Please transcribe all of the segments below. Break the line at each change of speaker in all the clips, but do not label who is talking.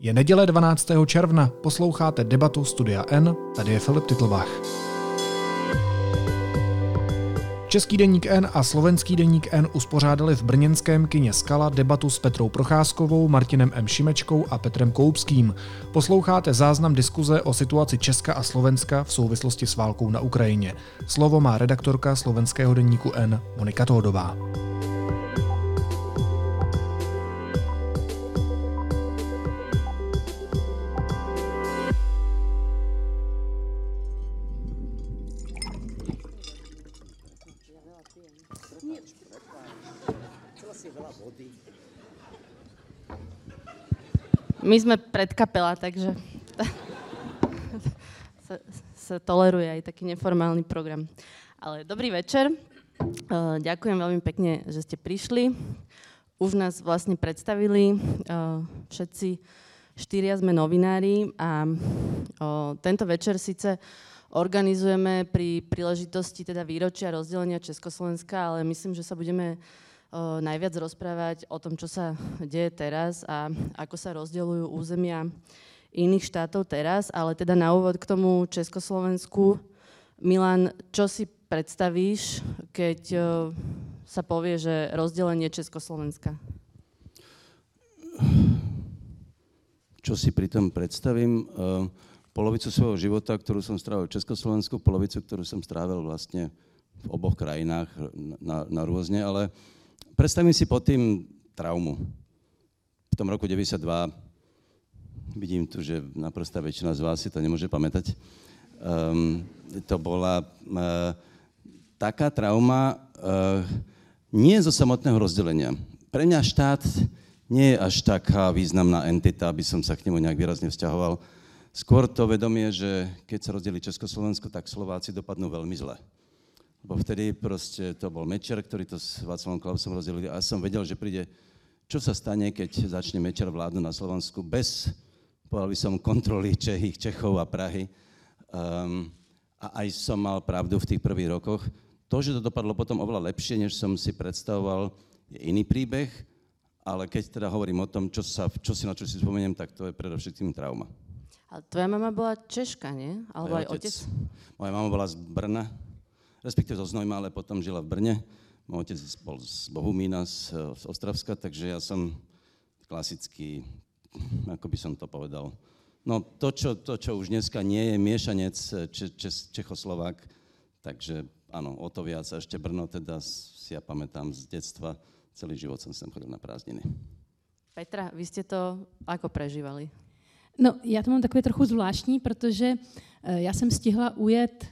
Je neděle 12. června, posloucháte debatu Studia N, tady je Filip Titlbach. Český deník N a slovenský deník N uspořádali v brněnském kině Skala debatu s Petrou Procházkovou, Martinem M. Šimečkou a Petrem Koupským. Posloucháte záznam diskuze o situaci Česka a Slovenska v souvislosti s válkou na Ukrajině. Slovo má redaktorka slovenského deníku N Monika Tódová.
My sme predkapela, takže sa, sa toleruje aj taký neformálny program. Ale dobrý večer. Uh, ďakujem veľmi pekne, že ste prišli. Už nás vlastne predstavili uh, všetci štyria sme novinári a uh, tento večer síce organizujeme pri príležitosti teda výročia rozdelenia Československa, ale myslím, že sa budeme najviac rozprávať o tom, čo sa deje teraz a ako sa rozdeľujú územia iných štátov teraz, ale teda na úvod k tomu Československu. Milan, čo si predstavíš, keď sa povie, že rozdelenie Československa?
Čo si pri tom predstavím? Polovicu svojho života, ktorú som strávil v Československu, polovicu, ktorú som strávil vlastne v oboch krajinách na, na rôzne, ale uh, Predstavím si pod tým traumu. V tom roku 92, vidím tu, že naprostá väčšina z vás si to nemôže pamätať, um, to bola uh, taká trauma uh, nie zo samotného rozdelenia. Pre mňa štát nie je až taká významná entita, aby som sa k nemu nejak výrazne vzťahoval. Skôr to vedomie, že keď sa rozdeli Československo, tak Slováci dopadnú veľmi zle lebo vtedy proste to bol Mečer, ktorý to s Václavom Klausom rozdelili a ja som vedel, že príde, čo sa stane, keď začne Mečer vládnu na Slovensku bez, povedal by som, kontroly Čechých, Čechov a Prahy. Um, a aj som mal pravdu v tých prvých rokoch. To, že to dopadlo potom oveľa lepšie, než som si predstavoval, je iný príbeh, ale keď teda hovorím o tom, čo, sa, čo si na čo si spomeniem, tak to je predovšetkým trauma.
Ale tvoja mama bola Češka, nie? Alebo aj otec? otec?
Moja mama bola z Brna, respektíve zo Znojma, ale potom žila v Brne. Môj otec bol z Bohumína, z, z Ostravska, takže ja som klasický, ako by som to povedal, No to čo, to, čo už dneska nie je miešanec če, če, Čechoslovák, takže áno, o to viac. A ešte Brno teda si ja pamätám z detstva, celý život som sem chodil na prázdniny.
Petra, vy ste to ako prežívali?
No, já to mám takové trochu zvláštní, protože já jsem stihla ujet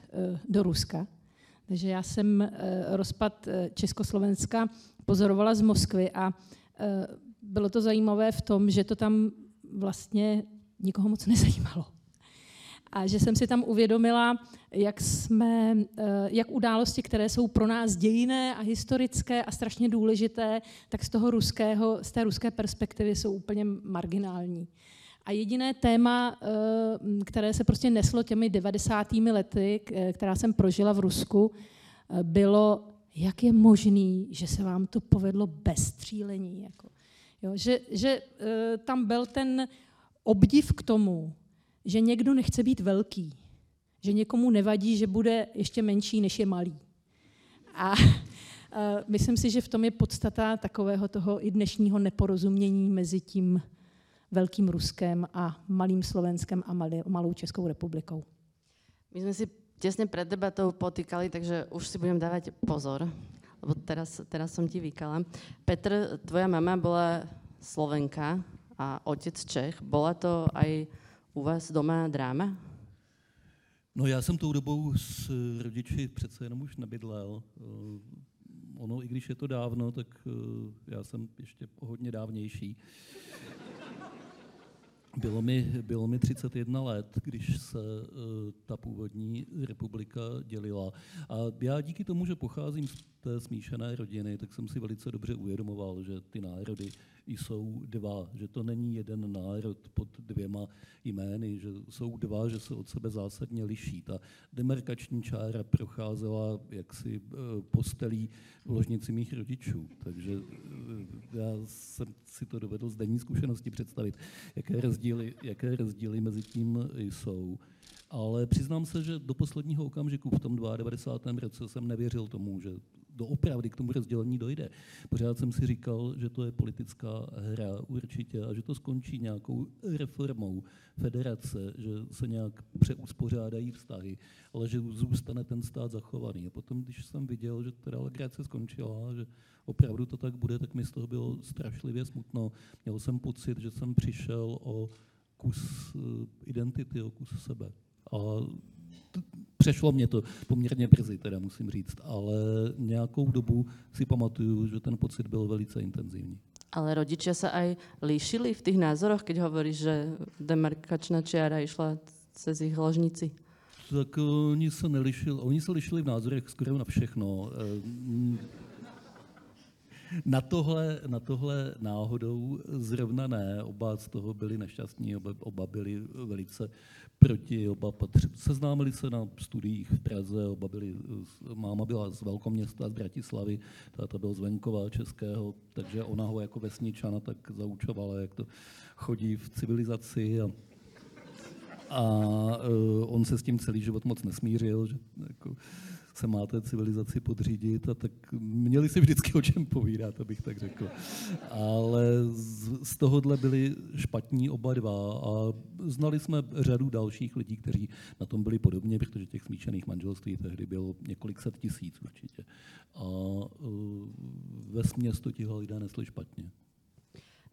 do Ruska takže já jsem eh, rozpad eh, Československa pozorovala z Moskvy a eh, bylo to zajímavé v tom, že to tam vlastně nikoho moc nezajímalo. A že jsem si tam uvědomila, jak, jsme, jak události, které jsou pro nás dějiné a historické a strašně důležité, tak z toho ruského, z té ruské perspektivy jsou úplně marginální. A jediné téma, eh, které se prostě neslo těmi 90. lety, která jsem prožila v Rusku, eh, bylo, jak je možný, že se vám to povedlo bez střílení. Jako. Jo, že, že eh, tam byl ten obdiv k tomu, že někdo nechce být velký, že někomu nevadí, že bude ještě menší, než je malý. A myslím si, že v tom je podstata takového toho i dnešního neporozumění mezi tím Velkým Ruskem a malým Slovenskem a malou Českou republikou.
My jsme si těsně před debatou potýkali, takže už si budem dávat pozor, lebo teraz, teraz som ti vykala. Petr, tvoja mama byla Slovenka a otec Čech. Byla to aj u vás doma dráma?
No já jsem tou dobou s rodiči přece jenom už nebydlel. Ono, i když je to dávno, tak já jsem ještě hodně dávnější. Bylo mi, bylo mi 31 let, když se uh, ta původní republika dělila. A já díky tomu, že pocházím z té smíšené rodiny, tak jsem si velice dobře uvědomoval, že ty národy jsou dva, že to není jeden národ pod dvěma jmény, že jsou dva, že se od sebe zásadně liší. Ta demarkační čára procházela jaksi eh, postelí v ložnici mých rodičů, takže eh, já jsem si to dovedl z denní zkušenosti představit, jaké rozdíly, jaké rozdíly mezi tím jsou. Ale přiznám se, že do posledního okamžiku v tom 92. roce jsem nevěřil tomu, že doopravdy k tomu rozdělení dojde. Pořád jsem si říkal, že to je politická hra určitě a že to skončí nějakou reformou federace, že se nějak přeuspořádají vztahy, ale že zůstane ten stát zachovaný. A potom, když jsem viděl, že ta legrace skončila, že opravdu to tak bude, tak mi z toho bylo strašlivě smutno. Měl jsem pocit, že jsem přišel o kus eh, identity, o kus sebe. A přešlo mě to poměrně brzy, teda musím říct, ale nějakou dobu si pamatuju, že ten pocit byl velice intenzivní.
Ale rodičia sa aj líšili v tých názoroch, keď hovoríš, že demarkačná čiara išla cez ich ložnici?
Tak oni se nelišili, oni se lišili v názorech skoro na všechno. Na tohle, na tohle náhodou zrovna ne, oba z toho byli nešťastní, oba, oba byli velice proti, oba patři, seznámili se na studiích v Praze, oba byli, máma byla z velkoměsta, z Bratislavy, táta byl z venkova českého, takže ona ho jako vesničana tak zaučovala, jak to chodí v civilizaci a, a uh, on se s tím celý život moc nesmířil, že jako, se má té civilizaci podřídit a tak měli si vždycky o čem povídat, abych tak řekl. Ale z, z tohohle byli špatní oba dva a znali jsme řadu dalších lidí, kteří na tom byli podobně, protože těch smíšených manželství tehdy bylo několik set tisíc určitě. A uh, ve směs to lidé nesli špatně.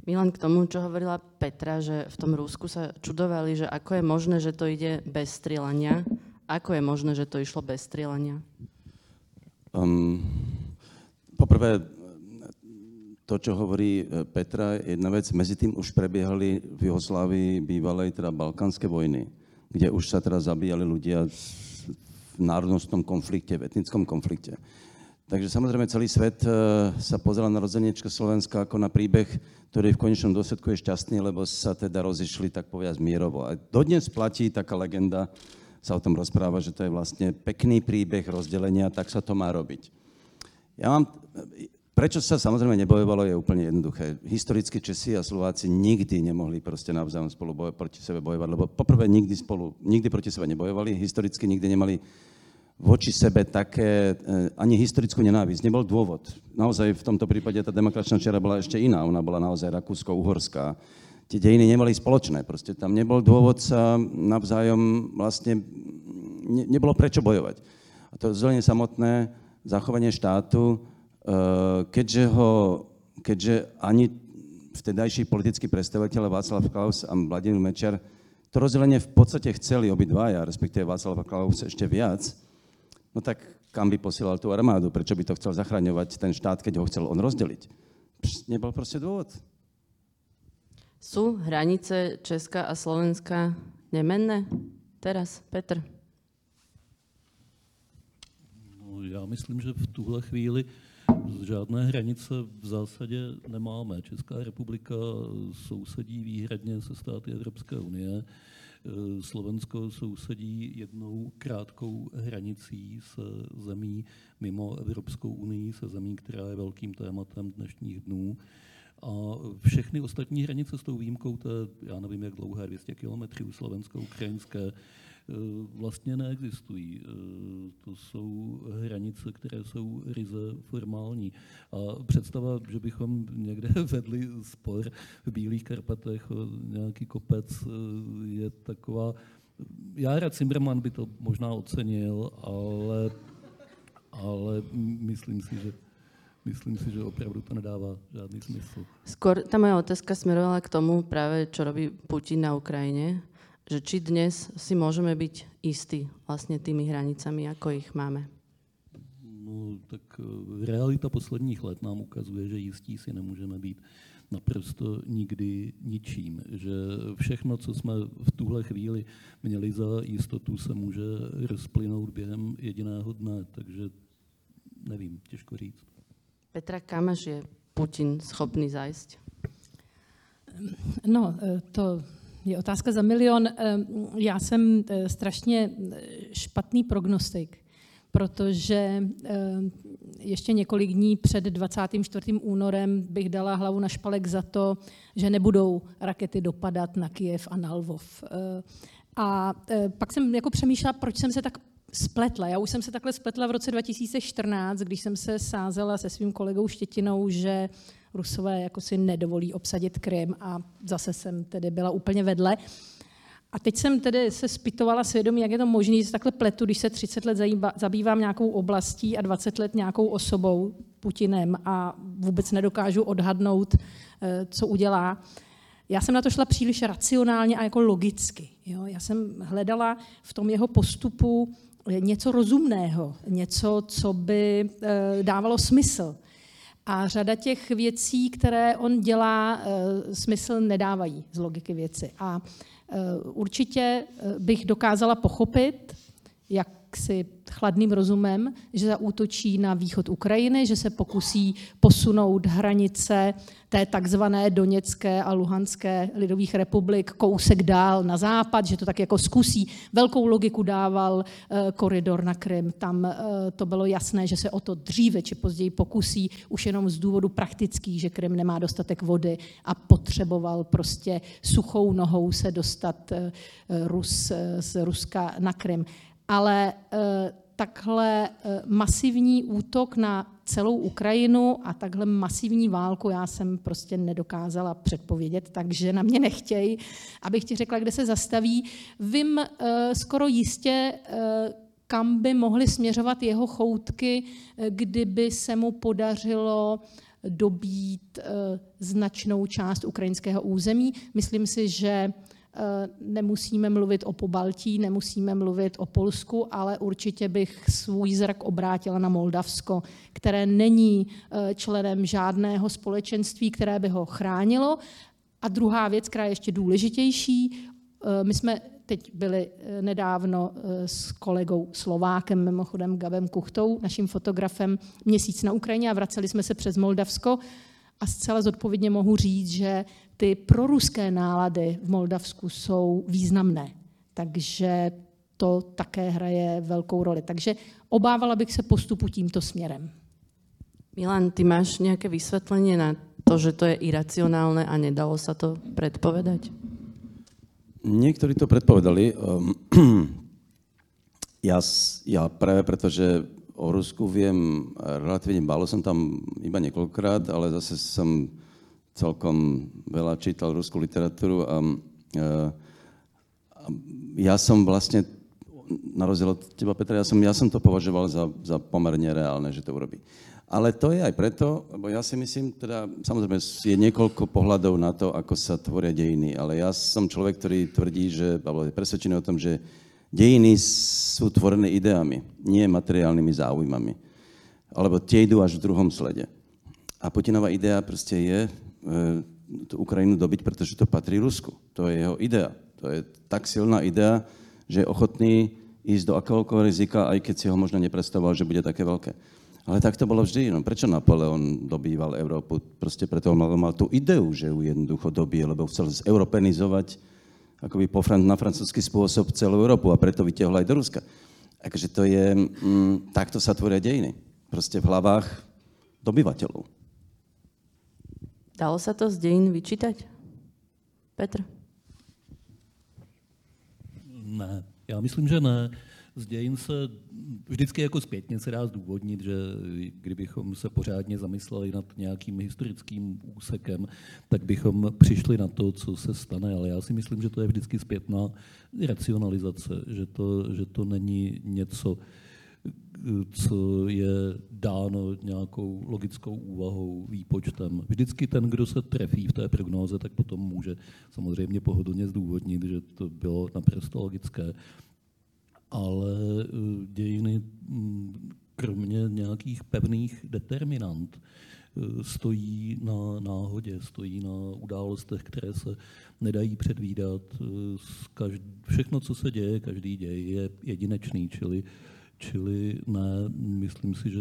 Milan, k tomu, čo hovorila Petra, že v tom Rúsku sa čudovali, že ako je možné, že to ide bez strieľania. Ako je možné, že to išlo bez strieľania?
Um, poprvé, to, čo hovorí e, Petra, jedna vec, mezi tým už prebiehali v Jugoslávii bývalej teda balkánske vojny, kde už sa teda zabíjali ľudia v národnostnom konflikte, v etnickom konflikte. Takže samozrejme celý svet e, sa pozeral na rodzenie Československa ako na príbeh, ktorý v konečnom dôsledku je šťastný, lebo sa teda rozišli, tak povedať, mierovo. A dodnes platí taká legenda, sa o tom rozpráva, že to je vlastne pekný príbeh rozdelenia, tak sa to má robiť. Ja mám, prečo sa samozrejme nebojovalo, je úplne jednoduché. Historicky Česi a Slováci nikdy nemohli proste navzájom spolu bojo, proti sebe bojovať, lebo poprvé nikdy spolu, nikdy proti sebe nebojovali, historicky nikdy nemali voči sebe také, eh, ani historickú nenávisť. Nebol dôvod. Naozaj v tomto prípade tá demokračná čera bola ešte iná. Ona bola naozaj rakúsko-uhorská tie dejiny nemali spoločné. Proste tam nebol dôvod sa navzájom vlastne, ne, nebolo prečo bojovať. A to zelenie samotné, zachovanie štátu, eh, keďže ho, keďže ani vtedajší politický predstaviteľ Václav Klaus a Vladimír Mečer to rozdelenie v podstate chceli obidvaja, respektíve Václav Klaus ešte viac, no tak kam by posielal tú armádu? Prečo by to chcel zachraňovať ten štát, keď ho chcel on rozdeliť? Pš, nebol proste dôvod.
Sú hranice Česka a Slovenska nemenné teraz, Petr?
No, já myslím, že v tuhle chvíli žádné hranice v zásadě nemáme. Česká republika sousedí výhradně se státy Evropské unie. Slovensko sousedí jednou krátkou hranicí se zemí mimo Evropskou unii, se zemí, která je velkým tématem dnešních dnů. A všechny ostatní hranice s tou výjimkou, to je, já nevím, jak dlouhé, 200 kilometrů slovensko-ukrajinské, e, vlastně neexistují. E, to jsou hranice, které jsou ryze formální. A představa, že bychom někde vedli spor v Bílých Karpatech, nějaký kopec, je taková... Jára Zimmerman by to možná ocenil, ale, ale myslím si, že myslím si, že opravdu to nedává žádný smysl.
Skôr ta moja otázka smerovala k tomu práve, čo robí Putin na Ukrajine, že či dnes si môžeme byť istí vlastne tými hranicami, ako ich máme.
No, tak eh, realita posledních let nám ukazuje, že jistí si nemůžeme být naprosto nikdy ničím. Že všechno, co jsme v tuhle chvíli měli za jistotu, se může rozplynout během jediného dne. Takže nevím, těžko říct.
Petra, kam až je Putin schopný zajsť?
No, to je otázka za milion. Já jsem strašně špatný prognostik, protože ještě několik dní před 24. únorem bych dala hlavu na špalek za to, že nebudou rakety dopadat na Kijev a na Lvov. A pak jsem jako přemýšlela, proč jsem se tak spletla. Já už jsem se takhle spletla v roce 2014, když jsem se sázela se svým kolegou Štětinou, že Rusové jako si nedovolí obsadit Krym a zase jsem tedy byla úplně vedle. A teď jsem tedy se spitovala svědomí, jak je to možné, že se takhle pletu, když se 30 let zabývám nějakou oblastí a 20 let nějakou osobou, Putinem, a vůbec nedokážu odhadnout, eh, co udělá. Já jsem na to šla příliš racionálně a jako logicky. Jo? Já jsem hledala v tom jeho postupu něco rozumného, něco, co by eh, dávalo smysl. A řada těch věcí, které on dělá, eh, smysl nedávají z logiky věci. A eh, určitě bych dokázala pochopit, jak si chladným rozumem, že zaútočí na východ Ukrajiny, že se pokusí posunout hranice té takzvané Doněcké a Luhanské lidových republik kousek dál na západ, že to tak jako zkusí. Velkou logiku dával eh, koridor na Krym. Tam eh, to bylo jasné, že se o to dříve či později pokusí, už jenom z důvodu praktických, že Krym nemá dostatek vody a potřeboval prostě suchou nohou se dostat eh, Rus, z Ruska na Krym ale eh, takhle eh, masivní útok na celou Ukrajinu a takhle masivní válku já jsem prostě nedokázala předpovědět, takže na mě nechtěj, abych ti řekla, kde se zastaví. Vím eh, skoro jistě, kam by mohly směřovat jeho choutky, kdyby se mu podařilo dobít značnou část ukrajinského území. Myslím si, že nemusíme mluvit o Pobaltí, nemusíme mluvit o Polsku, ale určitě bych svůj zrak obrátila na Moldavsko, které není eh, členem žádného společenství, které by ho chránilo. A druhá věc, která je ještě důležitější, eh, my jsme teď byli nedávno s kolegou Slovákem, mimochodem Gabem Kuchtou, naším fotografem, měsíc na Ukrajině a vraceli jsme se přes Moldavsko a zcela zodpovědně mohu říct, že ty proruské nálady v Moldavsku jsou významné. Takže to také hraje velkou roli. Takže obávala bych se postupu tímto směrem.
Milan, ty máš nějaké vysvětlení na to, že to je iracionálne a nedalo sa to predpovedať?
Niektorí to predpovedali. Um, ja, ja práve preto, že o Rusku viem relatívne málo, som tam iba niekoľkokrát, ale zase som celkom veľa čítal ruskú literatúru a, a ja som vlastne, na rozdiel od teba, Petra, ja som, ja som to považoval za, za pomerne reálne, že to urobí. Ale to je aj preto, lebo ja si myslím, teda samozrejme je niekoľko pohľadov na to, ako sa tvoria dejiny, ale ja som človek, ktorý tvrdí, že, alebo je presvedčený o tom, že dejiny sú tvorené ideami, nie materiálnymi záujmami. Alebo tie idú až v druhom slede. A Putinová idea proste je E, tú Ukrajinu dobiť, pretože to patrí Rusku. To je jeho idea. To je tak silná idea, že je ochotný ísť do akéhokoľvek rizika, aj keď si ho možno nepredstavoval, že bude také veľké. Ale tak to bolo vždy. No, prečo Napoleon dobýval Európu? Proste preto mal, mal tú ideu, že ju jednoducho dobije, lebo chcel zeuropenizovať akoby po, na francúzsky spôsob celú Európu a preto vytiahol aj do Ruska. Takže to je, mm, takto sa tvoria dejiny. Proste v hlavách dobyvateľov.
Dalo sa to z dejin vyčítať? Petr?
Ne, já myslím, že ne. Z dějin se vždycky jako zpětně se dá zdůvodnit, že kdybychom se pořádně zamysleli nad nějakým historickým úsekem, tak bychom přišli na to, co se stane. Ale já si myslím, že to je vždycky zpětná racionalizace, že to, že to není něco, co je dáno nějakou logickou úvahou, výpočtem. Vždycky ten, kdo se trefí v té prognóze, tak potom může samozřejmě pohodlně zdůvodnit, že to bylo naprosto logické. Ale eh, dějiny, mm, kromě nějakých pevných determinant, eh, stojí na náhodě, stojí na událostech, které se nedají předvídat. Eh, všechno, co se děje, každý děj je jedinečný, čili Čili ne, myslím si, že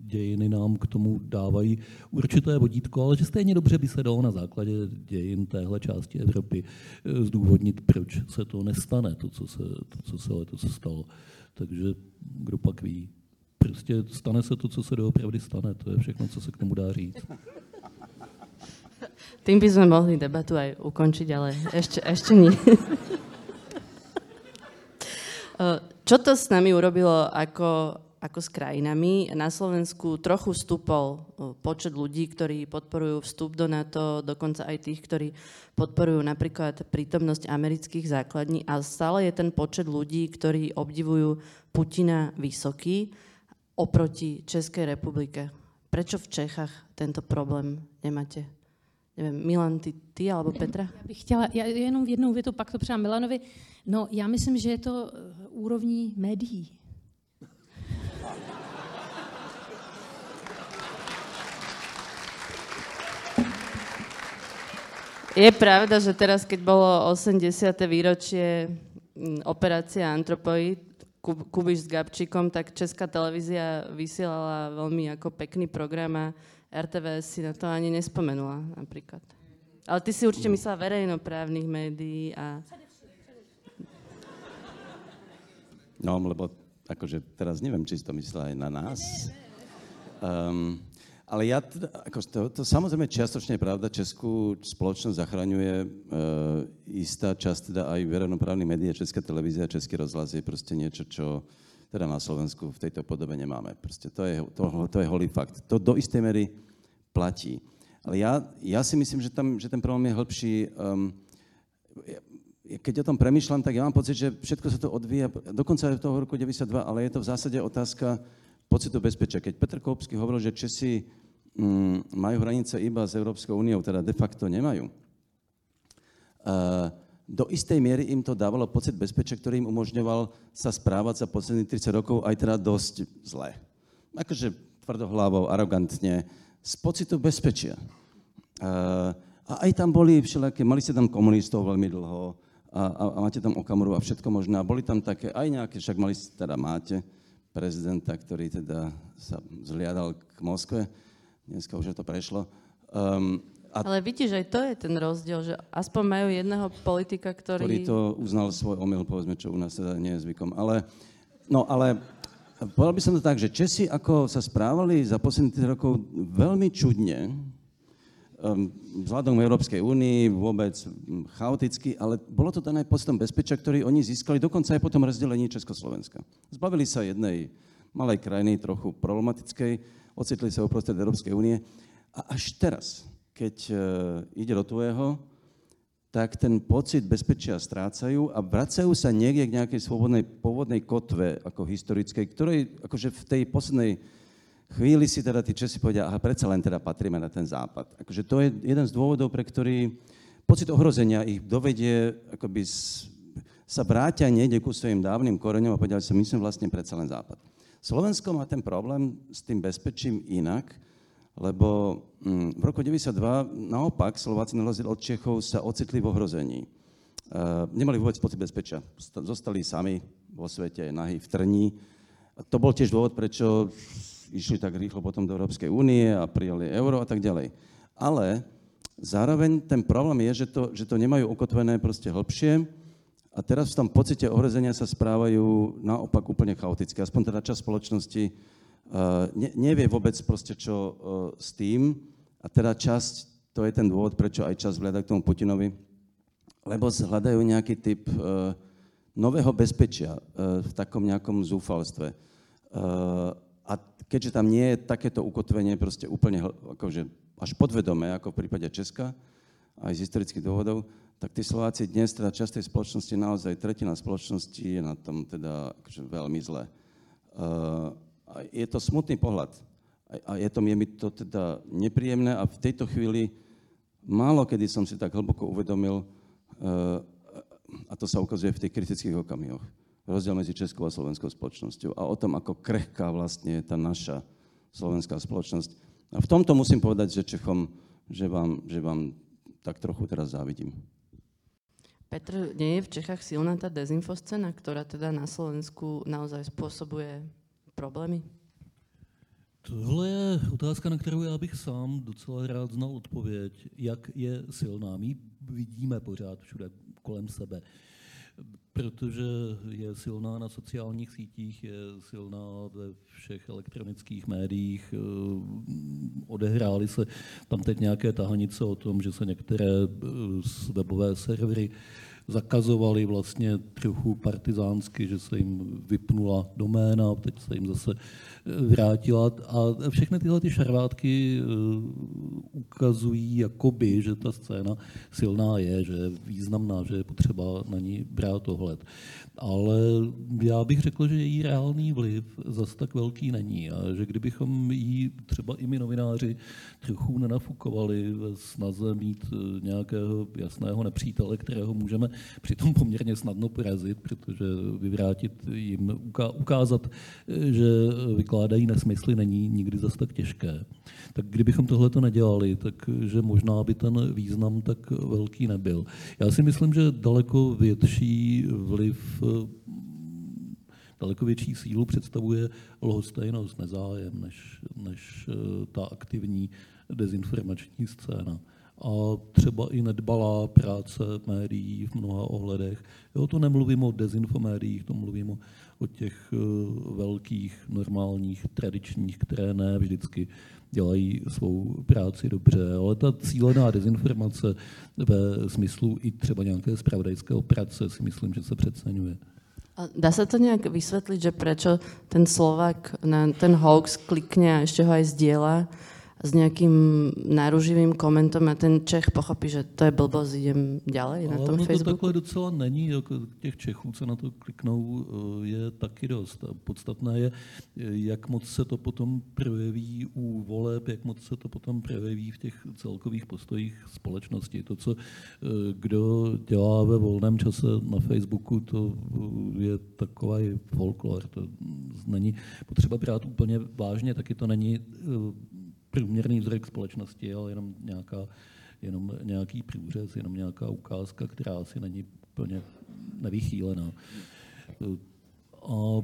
dějiny nám k tomu dávají určité vodítko, ale že stejně dobře by se dalo na základě dějin téhle části Evropy eh, zdůvodnit, proč se to nestane, to, co se, to, co se letos stalo. Takže kdo pak ví. Prostě stane se to, co se doopravdy stane. To je všechno, co se k tomu dá říct.
Tým by sme mohli debatu aj ukončiť, ale ešte, ešte nie. Čo to s nami urobilo ako, ako s krajinami? Na Slovensku trochu stúpol počet ľudí, ktorí podporujú vstup do NATO, dokonca aj tých, ktorí podporujú napríklad prítomnosť amerických základní a stále je ten počet ľudí, ktorí obdivujú Putina vysoký oproti Českej republike. Prečo v Čechách tento problém nemáte? Nevím, Milan, ty, ty alebo Petra?
Já bych chtěla, já jenom v jednou větu, pak to přám Milanovi. No, já myslím, že je to eh, úrovní médií.
Je pravda, že teraz, keď bolo 80. výročie mm, operácia Antropoid, Kubiš s Gabčíkom, tak Česká televízia vysielala veľmi ako pekný program a RTVS si na to ani nespomenula napríklad. Ale ty si určite myslela verejnoprávnych médií a
No, lebo akože teraz neviem, či si to myslela aj na nás. Um, ale ja, ako to, to samozrejme čiastočne je pravda, Českú spoločnosť zachraňuje uh, istá časť, teda aj verejnoprávnych médií, Česká televízia, Český rozhlas je proste niečo, čo teda na Slovensku v tejto podobe nemáme. Proste to je, to, to je holý fakt. To do istej mery platí. Ale ja, ja si myslím, že, tam, že ten problém je hĺbší. Um, keď o tom premyšľam, tak ja mám pocit, že všetko sa to odvíja, dokonca aj v toho roku 92, ale je to v zásade otázka pocitu bezpečia. Keď Petr Koupský hovoril, že Česi mm, majú hranice iba s Európskou úniou, teda de facto nemajú, uh, do istej miery im to dávalo pocit bezpečia, ktorý im umožňoval sa správať za posledných 30 rokov aj teda dosť zle. Akože tvrdohlavou, arogantne, z pocitu bezpečia. Uh, a aj tam boli všelijaké, mali ste tam komunistov veľmi dlho, a, a, a máte tam Okamuru a všetko možné. A boli tam také aj nejaké, však mali, teda máte prezidenta, ktorý teda sa zhliadal k Moskve. Dneska už to prešlo. Um,
a Ale vidíš, aj to je ten rozdiel, že aspoň majú jedného politika, ktorý...
Ktorý to uznal svoj omyl, povedzme, čo u nás teda nie je zvykom. Ale, no ale povedal by som to tak, že Česi ako sa správali za posledných rokov veľmi čudne, um, vzhľadom Európskej únii vôbec chaoticky, ale bolo to dané pocitom bezpečia, ktorý oni získali dokonca aj po tom rozdelení Československa. Zbavili sa jednej malej krajiny, trochu problematickej, ocitli sa uprostred Európskej únie a až teraz, keď uh, ide do tvojho, tak ten pocit bezpečia strácajú a vracajú sa niekde k nejakej svobodnej pôvodnej kotve, ako historickej, ktorej akože v tej poslednej chvíli si teda tí Česi povedia, aha, predsa len teda patríme na ten západ. Akože to je jeden z dôvodov, pre ktorý pocit ohrozenia ich dovedie, akoby sa vrátia niekde ku svojim dávnym koreňom a povedia, že my sme vlastne predsa len západ. Slovensko má ten problém s tým bezpečím inak, lebo mm, v roku 92 naopak Slováci na rozdiel od Čechov sa ocitli v ohrození. Uh, nemali vôbec pocit bezpečia. Zostali sami vo svete, nahy v trní. To bol tiež dôvod, prečo išli tak rýchlo potom do Európskej únie a prijali euro a tak ďalej. Ale zároveň ten problém je, že to, že to nemajú ukotvené proste hlbšie a teraz v tom pocite ohrozenia sa správajú naopak úplne chaoticky. Aspoň teda časť spoločnosti ne, nevie vôbec proste čo uh, s tým a teda časť, to je ten dôvod, prečo aj čas vliada k tomu Putinovi, lebo hľadajú nejaký typ uh, nového bezpečia v takom nejakom zúfalstve. A keďže tam nie je takéto ukotvenie proste úplne akože až podvedomé, ako v prípade Česka, aj z historických dôvodov, tak tí Slováci dnes, teda časť tej spoločnosti, naozaj tretina spoločnosti je na tom teda akože veľmi zle. Uh, je to smutný pohľad. A je, to, je mi to teda nepríjemné a v tejto chvíli málo kedy som si tak hlboko uvedomil, uh, a to sa ukazuje v tých kritických okamihoch, rozdiel medzi Českou a slovenskou spoločnosťou a o tom, ako krehká vlastne je tá naša slovenská spoločnosť. A v tomto musím povedať, že Čechom, že vám, že vám tak trochu teraz závidím.
Petr, nie je v Čechách silná tá dezinfoscéna, ktorá teda na Slovensku naozaj spôsobuje problémy?
Tohle je otázka, na kterou já bych sám docela rád znal odpověď, jak je silná. My vidíme pořád všude kolem sebe, protože je silná na sociálních sítích, je silná ve všech elektronických médiích. Odehrály se tam teď nějaké tahanice o tom, že se některé webové servery zakazovali vlastně trochu partizánsky, že se jim vypnula doména, teď se jim zase vrátila. A všechny tyhle ty šarvátky eh, ukazují jakoby, že ta scéna silná je, že je významná, že je potřeba na ní brát ohled. Ale já bych řekl, že její reálný vliv zas tak velký není a že kdybychom jí třeba i my novináři trochu nenafukovali ve snaze mít eh, nějakého jasného nepřítele, kterého můžeme přitom poměrně snadno porazit, protože vyvrátit jim, ukázat, že vykládají vykládají nesmysly, není nikdy zas tak těžké. Tak kdybychom tohle to nedělali, takže možná by ten význam tak velký nebyl. Já si myslím, že daleko větší vliv daleko větší sílu představuje lhostejnost, nezájem, než, než eh, ta aktivní dezinformační scéna a třeba i nedbalá práce médií v mnoha ohledech. Jo, to nemluvím o dezinfomédiích, to mluvím o, těch uh, velkých, normálních, tradičních, které ne vždycky dělají svou práci dobře. Ale ta cílená dezinformace ve smyslu i třeba nějaké spravodajské operace si myslím, že se přeceňuje.
A dá se to nějak vysvětlit, že proč ten Slovak na ten hoax klikne a ještě ho aj zdieľa? S nejakým náruživým komentom a ten Čech pochopí, že to je blbost, idem ďalej na tom
ono
Facebooku.
to takhle docela není, těch Čechů, co na to kliknou, eh, je taky dost. A podstatné je, jak moc se to potom projeví u voleb, jak moc se to potom projeví v těch celkových postojích společnosti. To, co eh, kdo dělá ve volném čase na Facebooku, to eh, je takový folklor. To není potřeba brát úplně vážně, taky to není průměrný vzorek společnosti, ale jenom, nějaká, jenom nějaký průřez, jenom nějaká ukázka, která asi není úplně nevychýlená. A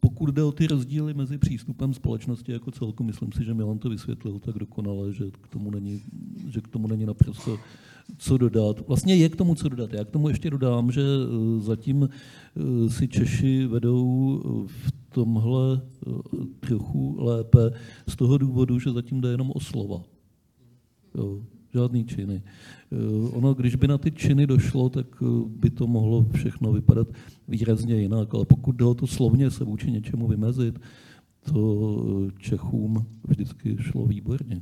pokud jde o ty rozdíly mezi přístupem společnosti jako celku, myslím si, že Milan to vysvětlil tak dokonale, že k tomu není, že k tomu není naprosto co dodat. Vlastně je k tomu co dodat. Já k tomu ještě dodám, že eh, zatím eh, si Češi vedou eh, v tomhle trochu lépe z toho důvodu, že zatím jde jenom o slova. Jo, žádný činy. Ono, když by na ty činy došlo, tak by to mohlo všechno vypadat výrazně jinak, ale pokud jde o to slovně se vůči něčemu vymezit, to Čechům vždycky šlo výborně.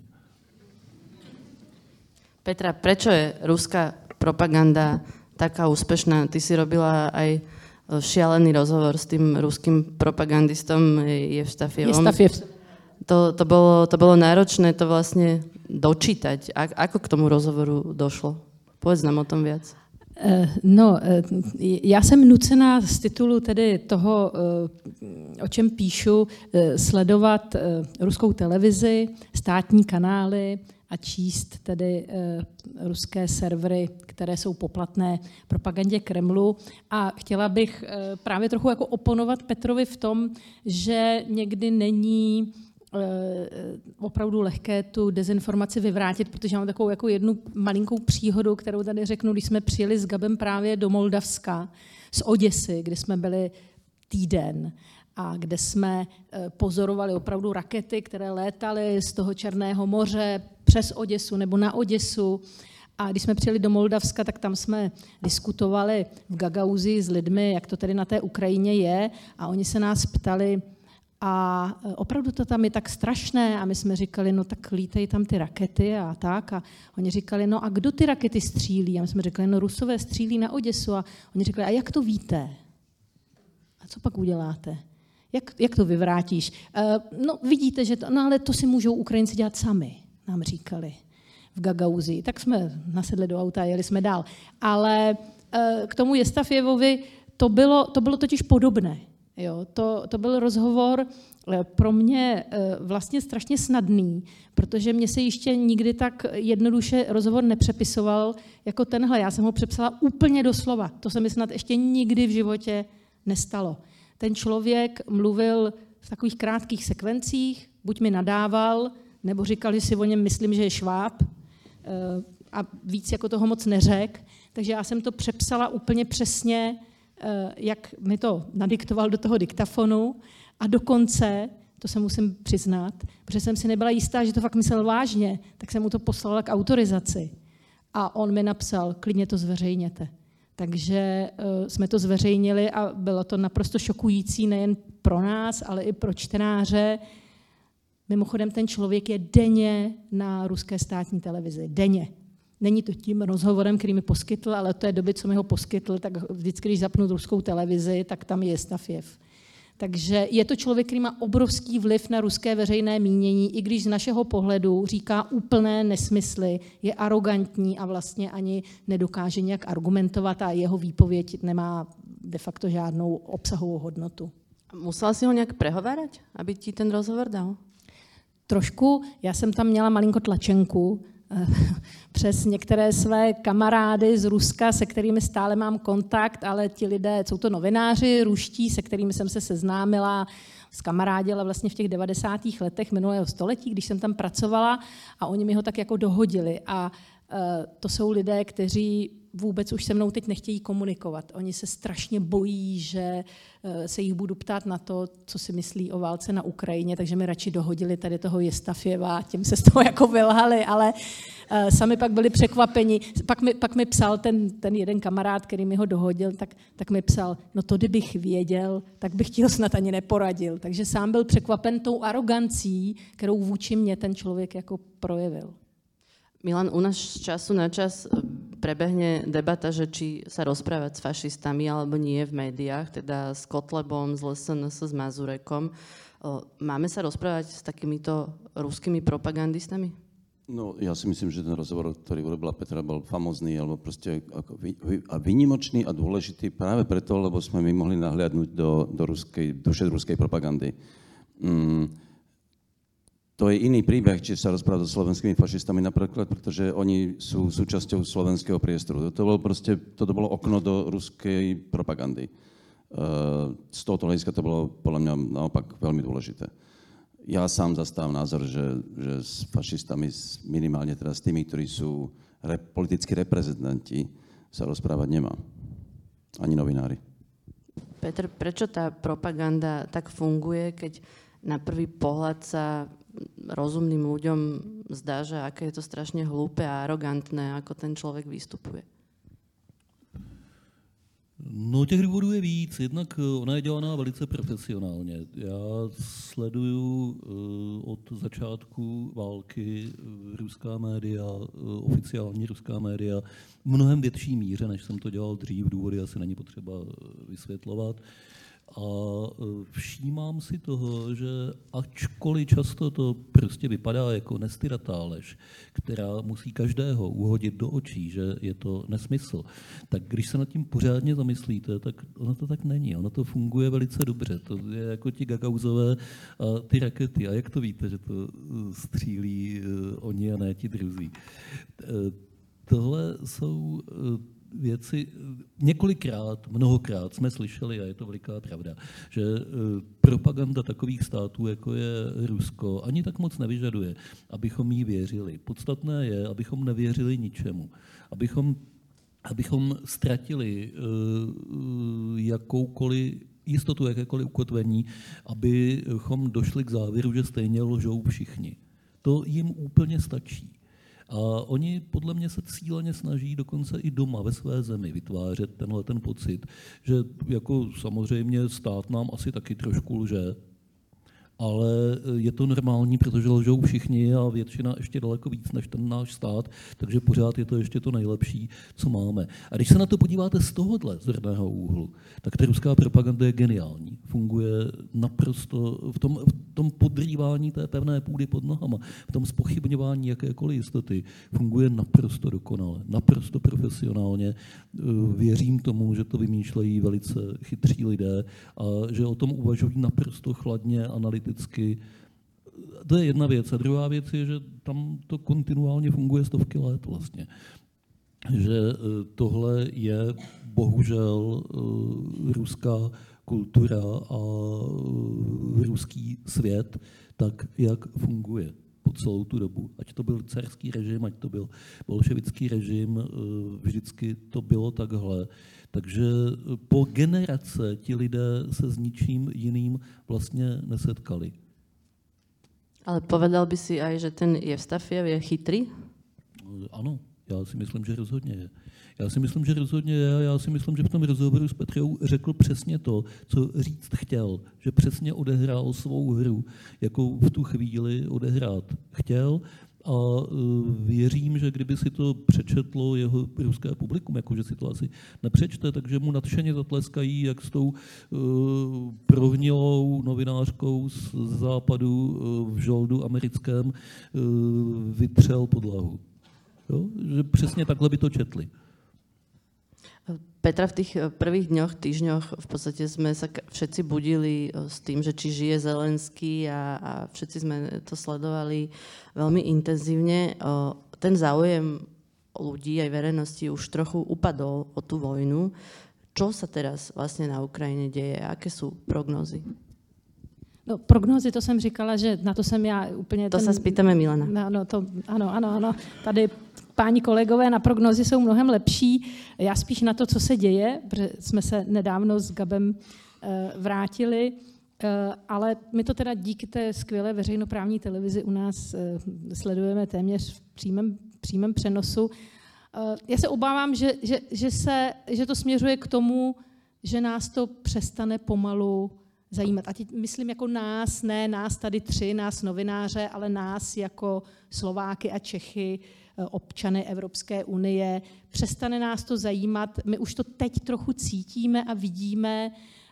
Petra, prečo je ruská propaganda taká úspešná? Ty si robila aj šialený rozhovor s tým ruským propagandistom Jevstafievom. Jevstafiev. To, to, bolo, to bolo náročné to vlastne dočítať. A, ako k tomu rozhovoru došlo? Povedz nám o tom viac.
E, no, e, já jsem nucená z titulu tedy toho, o čem píšu, sledovat ruskou televizi, státní kanály, a číst tedy e, ruské servery, které jsou poplatné propagandě Kremlu. A chtěla bych e, právě trochu jako oponovat Petrovi v tom, že někdy není e, opravdu lehké tu dezinformaci vyvrátit, protože mám takovou jako jednu malinkou příhodu, kterou tady řeknu, když jsme přijeli s Gabem právě do Moldavska, z Oděsy, kdy jsme byli týden a kde jsme eh, pozorovali opravdu rakety, které létaly z toho Černého moře přes Oděsu nebo na Oděsu. A když jsme přijeli do Moldavska, tak tam jsme diskutovali v Gagauzi s lidmi, jak to tedy na té Ukrajině je. A oni se nás ptali, a eh, opravdu to tam je tak strašné. A my jsme říkali, no tak lítají tam ty rakety a tak. A oni říkali, no a kdo ty rakety střílí? A my jsme říkali, no Rusové střílí na Oděsu. A oni říkali, a jak to víte? A co pak uděláte? Jak, jak to vyvrátíš? Uh, no vidíte, že to, no ale to si můžou Ukrajinci dělat sami, nám říkali v Gagauzi. Tak jsme nasedli do auta a jeli jsme dál. Ale uh, k tomu Jestafjevovi to bylo, to bylo totiž podobné. Jo, to, to byl rozhovor eh, pro mě vlastně strašně snadný, protože mě se ještě nikdy tak jednoduše rozhovor nepřepisoval jako tenhle. Já jsem ho přepsala úplně doslova. To se mi snad ještě nikdy v životě nestalo. Ten člověk mluvil v takových krátkých sekvencích, buď mi nadával, nebo říkal, že si o něm myslím, že je šváb eh, a víc jako toho moc neřek. Takže já jsem to přepsala úplně přesně, eh, jak mi to nadiktoval do toho diktafonu a dokonce, to se musím přiznat, protože jsem si nebyla jistá, že to fakt myslel vážně, tak jsem mu to poslala k autorizaci. A on mi napsal, klidně to zveřejněte. Takže uh, jsme to zveřejnili a bylo to naprosto šokující nejen pro nás, ale i pro čtenáře. Mimochodem, ten člověk je denně na ruské státní televizi. Denně. Není to tím rozhovorem, který mi poskytl, ale to je doby, co mi ho poskytl, tak vždycky, když zapnu ruskou televizi, tak tam je Stafjev. Takže je to člověk, který má obrovský vliv na ruské veřejné mínění, i když z našeho pohledu říká úplné nesmysly, je arrogantní a vlastně ani nedokáže nějak argumentovat a jeho výpověď nemá de facto žádnou obsahovou hodnotu.
Musela si ho nějak prehovárať, aby ti ten rozhovor dal?
Trošku. Já jsem tam měla malinko tlačenku, přes některé své kamarády z Ruska, se kterými stále mám kontakt, ale ti lidé, jsou to novináři ruští, se kterými jsem se seznámila, s kamarádila vlastně v těch 90. letech minulého století, když jsem tam pracovala a oni mi ho tak jako dohodili. A Eh, to jsou lidé, kteří vůbec už se mnou teď nechtějí komunikovat. Oni se strašně bojí, že eh, se jich budu ptát na to, co si myslí o válce na Ukrajině, takže mi radši dohodili tady toho Jestafěva, tím se z toho jako vylhali, ale eh, sami pak byli překvapeni. Pak mi, pak mi psal ten, ten jeden kamarád, který mi ho dohodil, tak, tak mi psal, no to kdybych věděl, tak bych ti ho snad ani neporadil. Takže sám byl překvapen tou arogancí, kterou vůči mě ten člověk jako projevil.
Milan, u nás z času na čas e, prebehne debata, že či sa rozprávať s fašistami alebo nie v médiách, teda s Kotlebom, s LSNS, s Mazurekom. Máme sa rozprávať s takýmito ruskými propagandistami?
No, ja si myslím, že ten rozhovor, ktorý urobila Petra, bol famozný, alebo proste ako vy, a vynimočný a dôležitý práve preto, lebo sme my mohli nahliadnúť do, do ruskej, duše ruskej propagandy. Mm, to je iný príbeh, či sa rozprávať so slovenskými fašistami napríklad, pretože oni sú súčasťou slovenského priestoru. To bolo proste, toto bolo okno do ruskej propagandy. Z tohoto hľadiska to bolo podľa mňa naopak veľmi dôležité. Ja sám zastávam názor, že, že s fašistami, minimálne teda s tými, ktorí sú re, politickí reprezentanti, sa rozprávať nemá. Ani novinári.
Petr, prečo tá propaganda tak funguje, keď na prvý pohľad sa rozumným ľuďom zdá, že aké je to strašně hlúpe a arrogantné, ako ten člověk vystupuje.
No těch důvodů je víc. Jednak eh, ona je dělaná velice profesionálně. Já sleduju eh, od začátku války eh, ruská média, oficiální ruská média, v mnohem větší míře, než jsem to dělal dřív. Důvody asi není potřeba vysvětlovat. A e, všímám si toho, že ačkoliv často to prostě vypadá jako nestyratá lež, která musí každého uhodit do očí, že je to nesmysl, tak když se nad tím pořádně zamyslíte, tak ono to tak není. Ono to funguje velice dobře. To je jako ti gagauzové a ty rakety. A jak to víte, že to e, střílí e, oni a ne ti druzí? Tohle jsou věci několikrát, mnohokrát jsme slyšeli, a je to veliká pravda, že e, propaganda takových států, jako je Rusko, ani tak moc nevyžaduje, abychom jí věřili. Podstatné je, abychom nevěřili ničemu. Abychom, abychom ztratili e, jakoukoliv jistotu jakékoliv ukotvení, abychom došli k závěru, že stejně lžou všichni. To jim úplně stačí. A oni podle mě se cíleně snaží dokonce i doma ve své zemi vytvářet tenhle ten pocit, že jako samozřejmě stát nám asi taky trošku lže, ale je to normální, protože lžou všichni a většina ještě daleko víc než ten náš stát, takže pořád je to ještě to nejlepší, co máme. A když se na to podíváte z tohohle zrného úhlu, tak ta ruská propaganda je geniální. Funguje naprosto v tom, v tom podrývání té pevné půdy pod nohama, v tom spochybňování jakékoliv jistoty, funguje naprosto dokonale, naprosto profesionálně. Věřím tomu, že to vymýšlejí velice chytří lidé a že o tom uvažují naprosto chladně, analyticky. To je jedna věc. A druhá věc je, že tam to kontinuálně funguje stovky let vlastně. Že e, tohle je bohužel e, ruská kultura a e, ruský svět, tak jak funguje po celou tu dobu. Ať to byl carský režim, ať to byl bolševický režim, vždycky to bylo takhle. Takže po generace ti lidé se s ničím jiným vlastně nesetkali.
Ale povedal by si aj, že ten Jevstafiev je chytrý?
Ano, já si myslím, že rozhodně je. Já si myslím, že rozhodně je. Já si myslím, že v tom rozhovoru s Petrou řekl přesně to, co říct chtěl. Že přesně odehrál svou hru, jakou v tu chvíli odehrát chtěl a e, věřím, že kdyby si to přečetlo jeho ruské publikum, jakože si to asi nepřečte, takže mu nadšeně zatleskají, jak s tou uh, prohnilou novinářkou z západu uh, v žoldu americkém vytřel podlahu. Jo? Že přesně takhle by to četli.
Petra, v tých eh, prvých dňoch, týždňoch v podstate sme sa všetci budili eh, s tým, že či žije Zelenský a, a všetci sme to sledovali veľmi intenzívne. Eh, ten záujem ľudí aj verejnosti už trochu upadol o tú vojnu. Čo sa teraz vlastně na Ukrajině děje? Aké jsou prognozy?
No, prognozy, to jsem říkala, že na to jsem já úplně...
To ten, se spýtame Milana.
No, no, to, ano, ano, ano. Tady páni kolegové na prognozy jsou mnohem lepší. Já spíš na to, co se děje, protože jsme se nedávno s Gabem eh, vrátili, eh, ale my to teda díky té skvělé veřejnoprávní televizi u nás eh, sledujeme téměř v přímém, přímém přenosu. Já se obávám, že, že, že, se, že to směřuje k tomu, že nás to přestane pomalu zajímat. A teď myslím jako nás, ne nás tady tři, nás novináře, ale nás jako Slováky a Čechy, Eh, občany Evropské unie. Přestane nás to zajímat. My už to teď trochu cítíme a vidíme.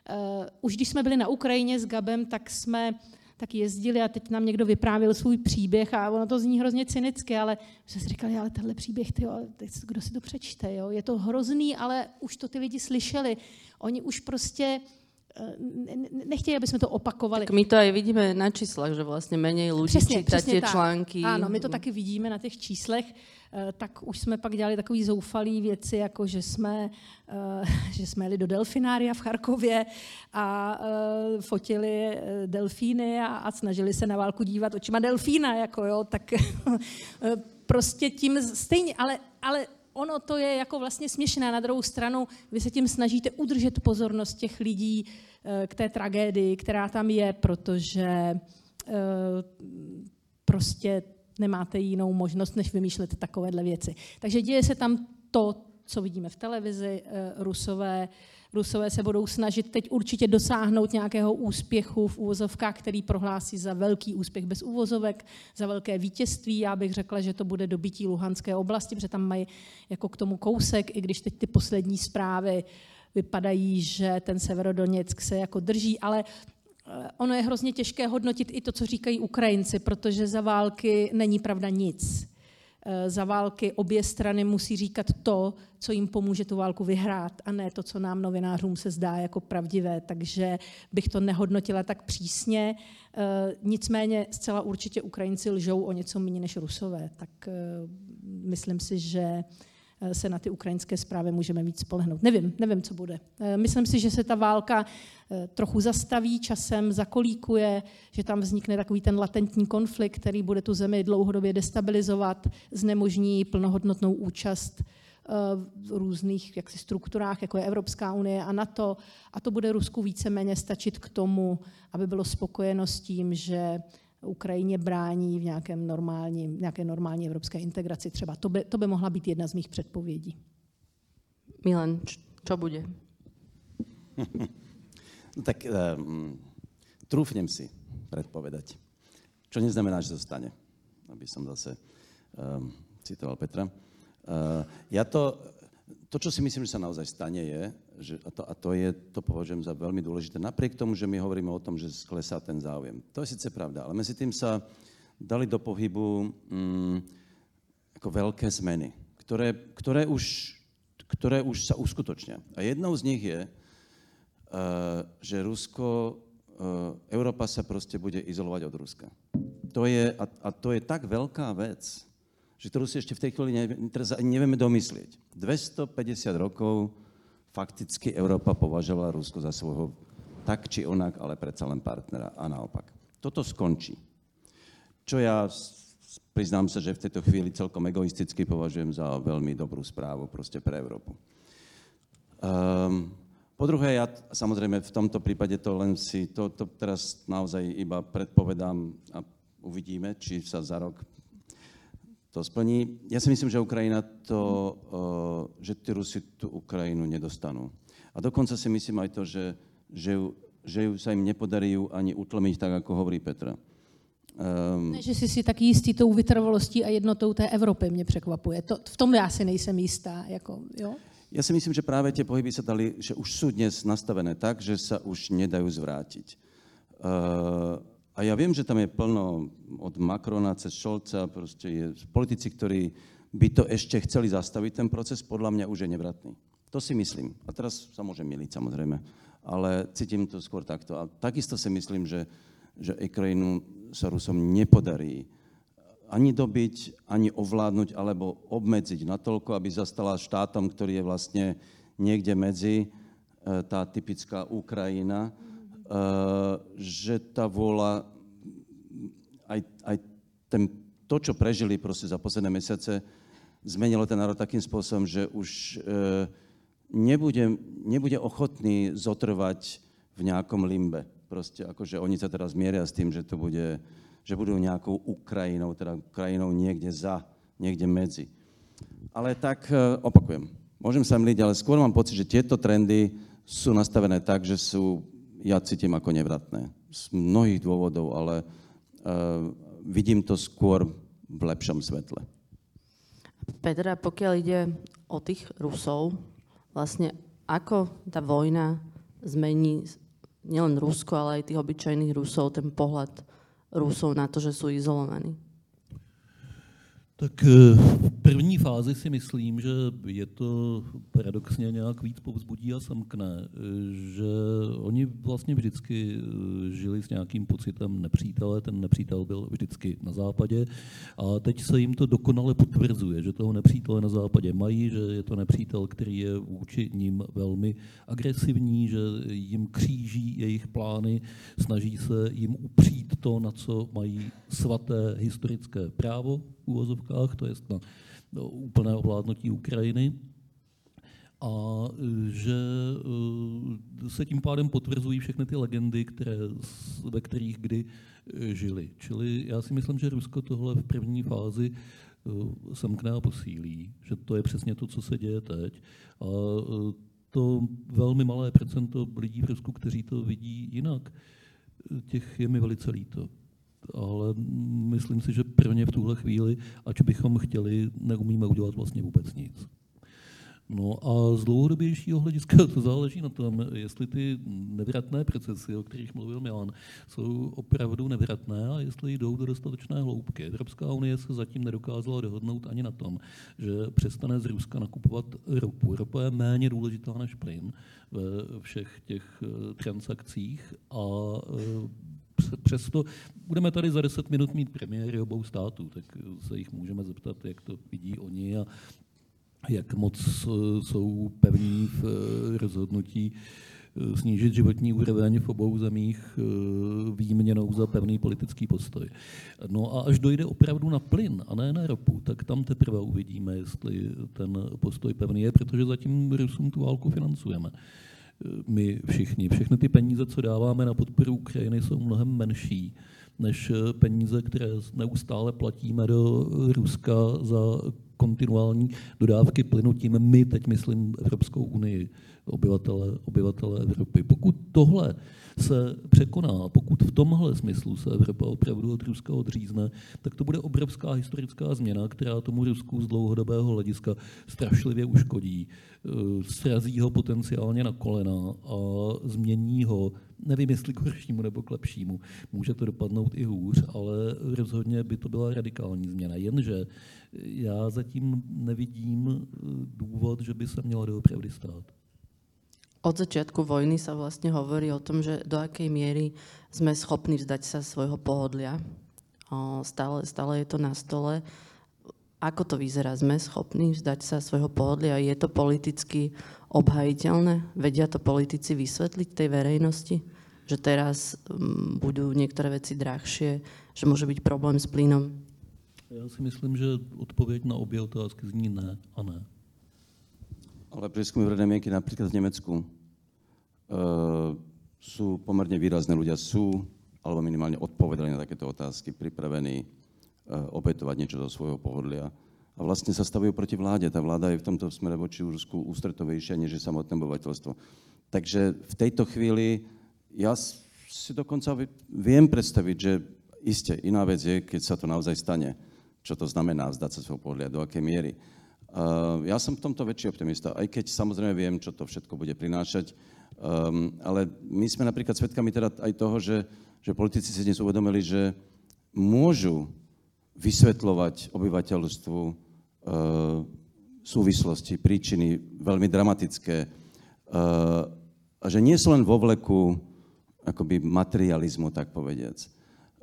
Eh, už když jsme byli na Ukrajině s Gabem, tak jsme tak jezdili a teď nám někdo vyprávěl svůj příběh a ono to zní hrozně cynicky, ale jsme si říkali, ale tenhle příběh, ty, kdo si to přečte, jo? je to hrozný, ale už to ty lidi slyšeli. Oni už prostě nechtějí, aby jsme to opakovali.
Tak my to aj vidíme na číslech, že vlastně méně lidí čítá tie články.
Ano, my to taky vidíme na těch číslech. Eh, tak už jsme pak dělali takový zoufalý věci, jako že jsme, eh, že jsme jeli do delfinária v Charkově a fotili delfíny a, a snažili se na válku dívat očima delfína, jako jo, tak prostě tím stejně, ale, ale ono to je jako vlastně směšné. Na druhou stranu vy se tím snažíte udržet pozornost těch lidí eh, k té tragédii, která tam je, protože eh, prostě nemáte jinou možnost, než vymýšlet takovéhle věci. Takže děje se tam to, co vidíme v televizi, eh, rusové Rusové se budou snažit teď určitě dosáhnout nějakého úspěchu v úvozovkách, který prohlásí za velký úspěch bez úvozovek, za velké vítězství. Já bych řekla, že to bude dobytí Luhanské oblasti, protože tam mají jako k tomu kousek, i když teď ty poslední zprávy vypadají, že ten Severodoněck se jako drží, ale eh, ono je hrozně těžké hodnotit i to, co říkají Ukrajinci, protože za války není pravda nic. Eh, za války obě strany musí říkat to, co jim pomůže tu válku vyhrát, a ne to, co nám novinářům se zdá jako pravdivé. Takže bych to nehodnotila tak přísně. Eh, nicméně zcela určitě Ukrajinci lžou o něco méně než Rusové. Tak eh, myslím si, že se na ty ukrajinské zprávy můžeme víc spolehnout. Nevím, nevím, co bude. Eh, myslím si, že se ta válka eh, trochu zastaví, časem zakolíkuje, že tam vznikne takový ten latentní konflikt, který bude tu zemi dlouhodobě destabilizovat, znemožní plnohodnotnou účast v různých jaksi, strukturách, jako je Evropská unie a NATO. A to bude Rusku víceméně stačit k tomu, aby bylo spokojeno s tím, že Ukrajině brání v nějakém normální, nějaké normální evropské integraci třeba. To by, to by mohla být jedna z mých předpovědí.
Milan, co bude?
no tak um, trúfnem si predpovedať. Čo neznamená, že to stane, aby som zase um, citoval Petra. Uh, ja to, to, čo si myslím, že sa naozaj stane, je, že, a, to, a to, je, to považujem za veľmi dôležité, napriek tomu, že my hovoríme o tom, že sklesá ten záujem. To je síce pravda, ale medzi tým sa dali do pohybu um, ako veľké zmeny, ktoré, ktoré, už, ktoré už sa uskutočnia. A jednou z nich je, uh, že Rusko Eh, Európa sa proste bude izolovať od Ruska. To je, a, a to je tak veľká vec, že ktorú si ešte v tej chvíli ne, teraz ani nevieme domyslieť. 250 rokov fakticky Európa považovala Rusko za svojho tak či onak, ale predsa len partnera a naopak. Toto skončí. Čo ja priznám sa, že v tejto chvíli celkom egoisticky považujem za veľmi dobrú správu proste pre Európu. Um, po druhé, ja samozrejme v tomto prípade to len si, to, to teraz naozaj iba predpovedám a uvidíme, či sa za rok to splní. Ja si myslím, že Ukrajina to, že tí Rusi tú Ukrajinu nedostanú. A dokonca si myslím aj to, že, že, ju, že ju sa im nepodarí ju ani utlmiť, tak ako hovorí Petra.
Um, ne, že jsi si tak jistý tou vytrvalostí a jednotou té Evropy, mě překvapuje. To, v tom já si nejsem jistá. Jako, jo?
Ja si myslím, že práve tie pohyby sa dali, že už sú dnes nastavené tak, že sa už nedajú zvrátiť. Uh, a ja viem, že tam je plno od Macrona cez Šolca, proste je politici, ktorí by to ešte chceli zastaviť, ten proces podľa mňa už je nevratný. To si myslím. A teraz sa môžem miliť samozrejme, ale cítim to skôr takto. A takisto si myslím, že, že Ukrajinu sa Rusom nepodarí ani dobiť, ani ovládnuť alebo obmedziť natoľko, aby zastala štátom, ktorý je vlastne niekde medzi, e, tá typická Ukrajina, e, že tá vôľa, aj, aj ten, to, čo prežili proste za posledné mesiace, zmenilo ten národ takým spôsobom, že už e, nebude, nebude ochotný zotrvať v nejakom limbe. Proste akože oni sa teraz mieria s tým, že to bude že budú nejakou Ukrajinou, teda krajinou niekde za, niekde medzi. Ale tak e, opakujem, môžem sa mliť, ale skôr mám pocit, že tieto trendy sú nastavené tak, že sú, ja cítim ako nevratné. Z mnohých dôvodov, ale uh, vidím to skôr v lepšom svetle.
Petra, pokiaľ ide o tých Rusov, vlastne ako tá vojna zmení nielen Rusko, ale aj tých obyčajných Rusov, ten pohľad Rusov na to, že jsou izolovaní?
Tak eh, v první fázi si myslím, že je to paradoxně nějak víc povzbudí a samkne, eh, že oni vlastně vždycky eh, žili s nějakým pocitem nepřítele, ten nepřítel byl vždycky na západě a teď se jim to dokonale potvrzuje, že toho nepřítele na západě mají, že je to nepřítel, který je vůči ním velmi agresivní, že jim kříží jejich plány, snaží se jim upřít to, na co mají svaté historické právo, úvozovkách, to je na úplné ovládnutí Ukrajiny. A že eh, se tím pádem potvrzují všechny ty legendy, které, ve kterých kdy eh, žili. Čili já si myslím, že Rusko tohle v první fázi eh, semkne a posílí, že to je přesně to, co se děje teď. A to velmi malé procento lidí v Rusku, kteří to vidí jinak, těch je mi velice líto ale myslím si, že prvně v tuhle chvíli, ať bychom chtěli, neumíme udělat vlastně vůbec nic. No a z dlouhodobějšího hlediska to záleží na tom, jestli ty nevratné procesy, o kterých mluvil Milan, jsou opravdu nevratné a jestli jdou do dostatečné hloubky. Evropská unie se zatím nedokázala dohodnout ani na tom, že přestane z Ruska nakupovat ropu. Ropa je méně důležitá než plyn ve všech těch eh, transakcích a eh, přesto budeme tady za 10 minut mít premiéry obou států, tak se jich můžeme zeptat, jak to vidí oni a jak moc jsou pevní v eh, rozhodnutí eh, snížit životní úroveň v obou zemích eh, výměnou za pevný politický postoj. No a až dojde opravdu na plyn a ne na ropu, tak tam teprve uvidíme, jestli ten postoj pevný je, protože zatím Rusům tu válku financujeme my všichni. Všechny ty peníze, co dáváme na podporu Ukrajiny, jsou mnohem menší než peníze, které neustále platíme do Ruska za kontinuální dodávky plynu. Tím my, teď myslím Evropskou unii, obyvatele, obyvatele Evropy. Pokud tohle se překoná, pokud v tomhle smyslu se Evropa opravdu od Ruska odřízne, tak to bude obrovská historická změna, která tomu Rusku z dlouhodobého hlediska strašlivě uškodí. Eh, srazí ho potenciálně na kolena a změní ho, nevím jestli k horšímu nebo k lepšímu. Může to dopadnout i hůř, ale rozhodně by to byla radikální změna. Jenže já zatím nevidím eh, důvod, že by se měla doopravdy stát.
Od začiatku vojny sa vlastne hovorí o tom, že do akej miery sme schopní vzdať sa svojho pohodlia. Stále, stále je to na stole. Ako to vyzerá? Sme schopní vzdať sa svojho pohodlia? Je to politicky obhajiteľné? Vedia to politici vysvetliť tej verejnosti? Že teraz mm, budú niektoré veci drahšie? Že môže byť problém s plynom?
Já si myslím, že odpověď na obě otázky zní ne a ne.
Ale prieskumy verejnej mienky napríklad v Nemecku uh, sú pomerne výrazné ľudia, sú alebo minimálne odpovedali na takéto otázky, pripravení uh, obetovať niečo zo svojho pohodlia. A vlastne sa stavujú proti vláde. Tá vláda je v tomto smere voči Rusku ústretovejšia, než je samotné obyvateľstvo. Takže v tejto chvíli ja si dokonca viem predstaviť, že iste iná vec je, keď sa to naozaj stane. Čo to znamená vzdať sa svojho pohľadu, do akej miery. Uh, ja som v tomto väčší optimista, aj keď samozrejme viem, čo to všetko bude prinášať. Um, ale my sme napríklad svedkami teda aj toho, že, že politici si dnes uvedomili, že môžu vysvetľovať obyvateľstvu uh, súvislosti, príčiny veľmi dramatické. Uh, a že nie sú len vo vleku akoby materializmu, tak povediac.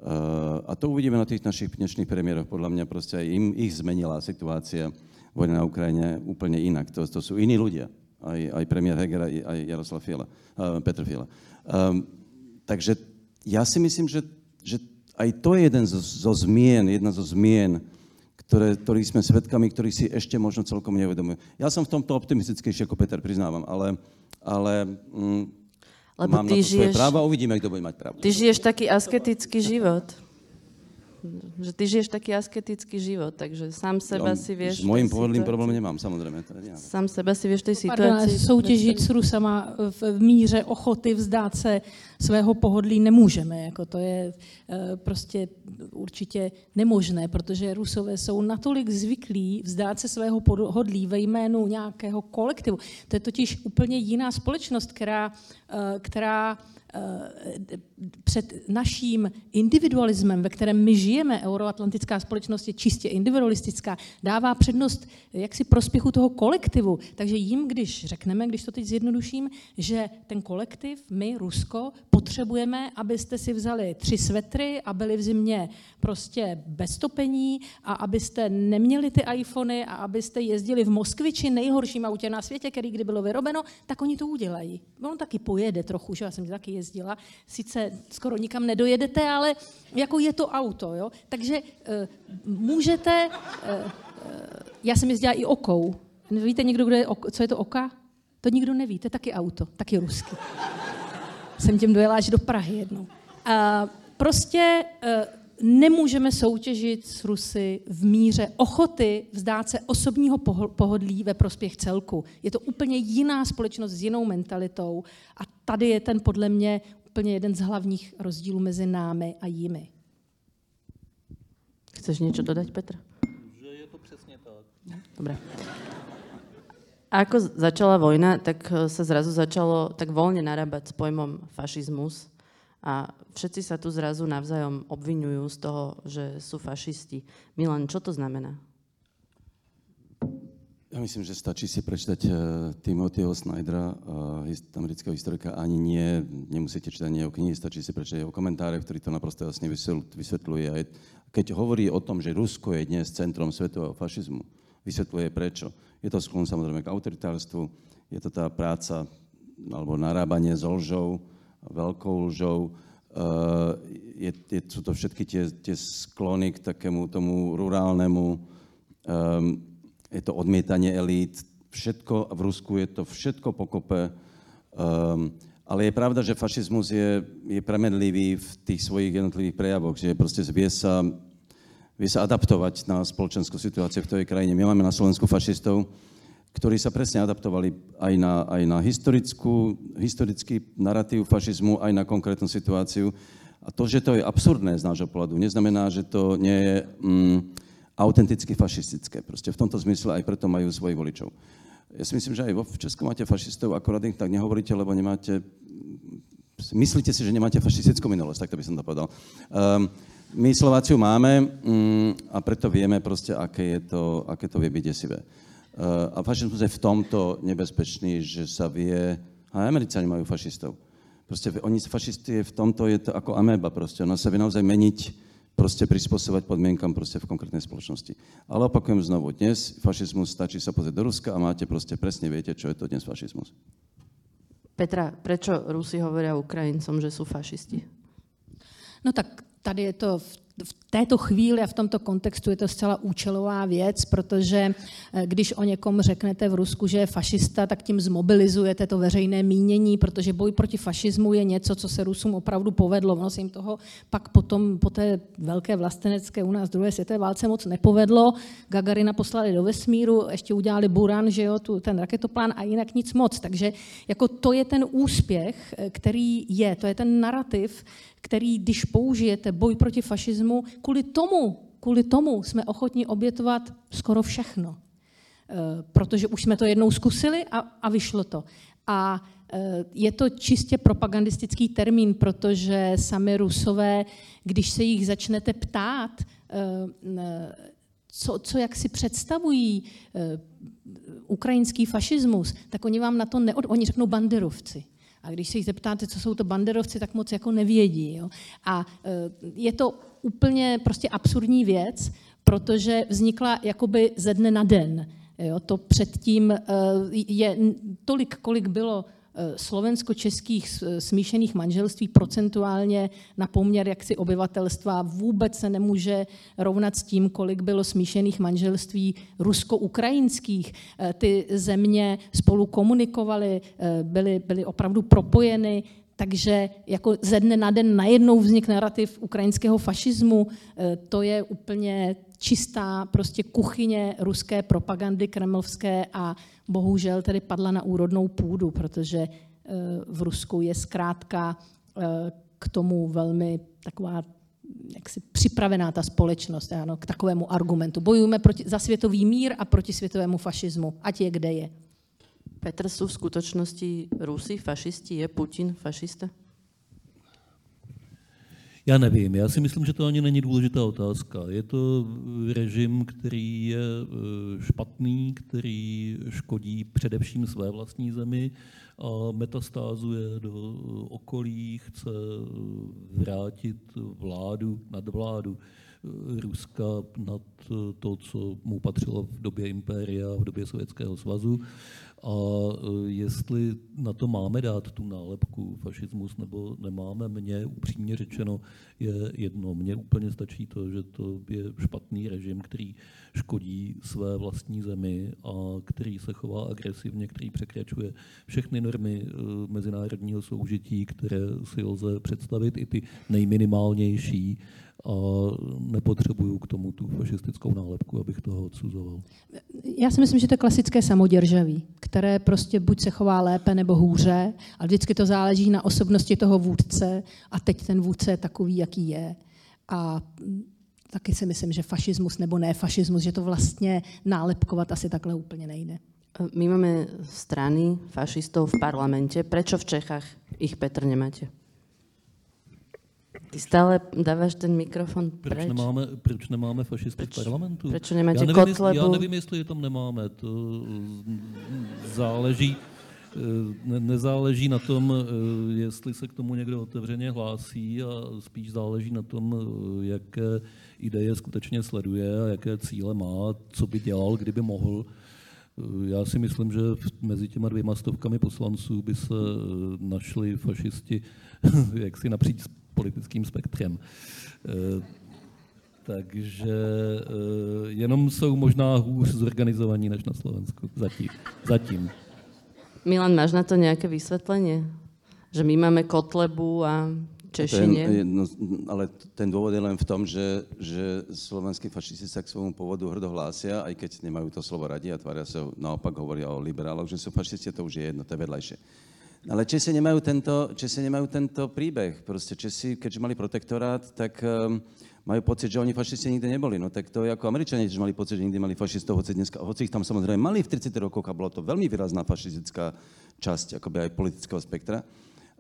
Uh, a to uvidíme na tých našich dnešných premiéroch. Podľa mňa proste aj im ich zmenila situácia vojna na Ukrajine úplne inak. To, to sú iní ľudia. Aj, aj premiér Heger, aj, aj Jaroslav Fiala, uh, Petr Fiala. Um, takže ja si myslím, že, že aj to je jeden zo, zo zmien, jedna zo zmien, ktoré, ktorých sme svedkami, ktorých si ešte možno celkom neuvedomujú. Ja som v tomto optimistickejší ako Peter, priznávam, ale, ale mm, Lebo mám ty na to žiješ, svoje práva, uvidíme, kto bude mať pravdu.
Ty žiješ taký asketický život že ty žiješ taký asketický život, takže sám seba no, si vieš...
S mojím pohodlým problém nemám, samozřejmě. To je
sám seba si vieš tej situácii...
soutěžit s Rusama v míře ochoty vzdát se svého pohodlí nemůžeme. Jako to je eh, prostě určitě nemožné, protože Rusové jsou natolik zvyklí vzdát se svého pohodlí ve jménu nějakého kolektivu. To je totiž úplně jiná společnost, která, eh, která Eh, před naším individualismem, ve kterém my žijeme, euroatlantická společnost je čistě individualistická, dává přednost jaksi prospěchu toho kolektivu. Takže jim, když řekneme, když to teď zjednoduším, že ten kolektiv, my, Rusko, potřebujeme, abyste si vzali tři svetry a byli v zimě prostě bez topení a abyste neměli ty iPhony a abyste jezdili v Moskviči, nejhorším autě na světě, který kdy bylo vyrobeno, tak oni to udělají. On taky pojede trochu, že já jsem taky jezdila. Sice skoro nikam nedojedete, ale jako je to auto. Jo? Takže uh, můžete... Uh, já jsem jezdila i okou. Víte někdo, kdo je, co je to oka? To nikdo neví, to je taky auto, taky rusky. Jsem tím dojela až do Prahy jednou. Uh, prostě uh, nemůžeme soutěžit s Rusy v míře ochoty vzdát se osobního pohodlí ve prospěch celku. Je to úplně jiná společnost s jinou mentalitou a tady je ten podle mě úplně jeden z hlavních rozdílů mezi námi a jimi.
Chceš něco dodat, Petr?
Že je to přesně tak.
Dobré. A ako začala vojna, tak sa zrazu začalo tak voľne narábať s pojmom fašizmus a všetci sa tu zrazu navzájom obvinujú z toho, že sú fašisti. Milan, čo to znamená?
Ja myslím, že stačí si prečítať uh, Timothyho Snydera, uh, amerického historika, ani nie, nemusíte čítať jeho knihy, stačí si prečítať jeho komentáre, ktorý to naprosto jasne vysvetľuje. A keď hovorí o tom, že Rusko je dnes centrom svetového fašizmu, vysvetľuje prečo. Je to sklon samozrejme k autoritárstvu, je to tá práca alebo narábanie s lžou, veľkou lžou. Uh, je, je, sú to všetky tie, tie sklony k takému tomu rurálnemu, um, je to odmietanie elít, všetko v Rusku je to všetko pokope. Um, ale je pravda, že fašizmus je, je premedlivý v tých svojich jednotlivých prejavoch, že proste vie sa, vie sa adaptovať na spoločenskú situáciu v tej krajine. My máme na Slovensku fašistov, ktorí sa presne adaptovali aj na, aj na historickú, historický narratív fašizmu, aj na konkrétnu situáciu. A to, že to je absurdné z nášho pohľadu, neznamená, že to nie je mm, autenticky fašistické. Proste v tomto zmysle aj preto majú svojich voličov. Ja si myslím, že aj v Česku máte fašistov, akorát ich tak nehovoríte, lebo nemáte... Myslíte si, že nemáte fašistickú minulosť, tak to by som to povedal. Um, my Slováciu máme um, a preto vieme proste, aké, je to, aké to vie byť desivé. Uh, a fašizmus je v tomto nebezpečný, že sa vie... A Američani majú fašistov. Proste oni fašisti v tomto je to ako ameba proste. Ono sa vie naozaj meniť proste prispôsobovať podmienkam proste v konkrétnej spoločnosti. Ale opakujem znovu, dnes fašizmus stačí sa pozrieť do Ruska a máte proste presne viete, čo je to dnes fašizmus.
Petra, prečo Rusi hovoria Ukrajincom, že sú fašisti?
No tak tady je to v v této chvíli a v tomto kontextu je to zcela účelová věc, protože eh, když o někom řeknete v Rusku, že je fašista, tak tím zmobilizujete to veřejné mínění, protože boj proti fašismu je něco, co se Rusům opravdu povedlo. Ono se jim toho pak potom po té velké vlastenecké u nás druhé světové válce moc nepovedlo. Gagarina poslali do vesmíru, ještě udělali Buran, že jo, tu, ten raketoplán a jinak nic moc. Takže jako to je ten úspěch, eh, který je, to je ten narrativ, který, když použijete boj proti fašismu, kvůli tomu, kvůli tomu jsme ochotni obětovat skoro všechno. Eh, protože už jsme to jednou zkusili a, a vyšlo to. A eh, je to čistě propagandistický termín, protože sami Rusové, když se jich začnete ptát, eh, co, co jak si představují ukrajinský fašismus, tak oni vám na to neod... Oni řeknou banderovci. A když se jich zeptáte, co jsou to banderovci, tak moc jako nevědí. Jo? A e, je to úplně prostě absurdní věc, protože vznikla jakoby ze dne na den. Jo? To předtím e, je tolik, kolik bylo slovensko-českých smíšených manželství procentuálně na poměr jaksi obyvatelstva vůbec se nemůže rovnat s tím, kolik bylo smíšených manželství rusko-ukrajinských. Eh, ty země spolu komunikovaly, eh, byly, byly opravdu propojeny, takže jako ze dne na den najednou vznik narrativ ukrajinského fašismu, to je úplně čistá prostě kuchyně ruské propagandy kremlské a bohužel tedy padla na úrodnou půdu, protože eh, v Rusku je zkrátka eh, k tomu velmi taková jak si připravená ta společnost ano, k takovému argumentu. Bojujeme proti, za světový mír a proti světovému fašismu, ať je kde je.
Petr, jsou v skutečnosti Rusy fašisti? Je Putin fašista?
Já nevím, já si myslím, že to ani není důležitá otázka. Je to režim, který je eh, špatný, který škodí především své vlastní zemi a metastázuje do okolí, chce vrátit vládu, nadvládu eh, Ruska nad to, co mu patřilo v době impéria, v době Sovětského svazu a e, jestli na to máme dát tu nálepku fašismus nebo nemáme, mně upřímně řečeno je jedno. Mně úplně stačí to, že to je špatný režim, který škodí své vlastní zemi a který se chová agresivně, který překračuje všechny normy e, mezinárodního soužití, které si lze představit, i ty nejminimálnější a nepotřebuju k tomu tu fašistickou nálepku, abych toho odsuzoval.
Já si myslím, že to je klasické samoděržaví, které prostě buď se chová lépe nebo hůře, ale vždycky to záleží na osobnosti toho vůdce a teď ten vůdce je takový, jaký je. A taky si myslím, že fašismus nebo ne fašismus, že to vlastně nálepkovat asi takhle úplně nejde.
My máme strany fašistov v parlamente. Prečo v Čechách ich, Petr, nemáte? Ty stále dáváš ten mikrofon preč.
Proč nemáme, proč nemáme fašisty proč, v parlamentu?
Proč nemáte
já nevím,
Kotlebu?
Jestli, já nevím, jestli je tam nemáme. To záleží, ne, nezáleží na tom, jestli se k tomu někdo otevřeně hlásí a spíš záleží na tom, jaké ideje skutečně sleduje a jaké cíle má, co by dělal, kdyby mohl. Já si myslím, že mezi těma dvěma stovkami poslanců by se našli fašisti jaksi napříč politickým spektrem. Eh, takže eh, jenom jsou možná hůř zorganizovaní než na Slovensku. Zatím. Zatím.
Milan, máš na to nějaké vysvětlení? Že my máme Kotlebu a Češi nie?
No, ale ten dôvod je len v tom, že, že slovenskí fašisti sa k svojmu pôvodu hrdo hlásia, aj keď nemajú to slovo radi a tvária sa, naopak hovoria o liberáloch, že sú fašisti, to už je jedno, to je vedľajšie. Ale Česi nemajú tento, Česi nemajú tento príbeh. Proste Česi, keďže mali protektorát, tak um, majú pocit, že oni fašisti nikdy neboli. No tak to je ako Američania, že mali pocit, že nikdy mali fašistov, hoci, dneska, hoci ich tam samozrejme mali v 30 rokoch a bolo to veľmi výrazná fašistická časť akoby aj politického spektra.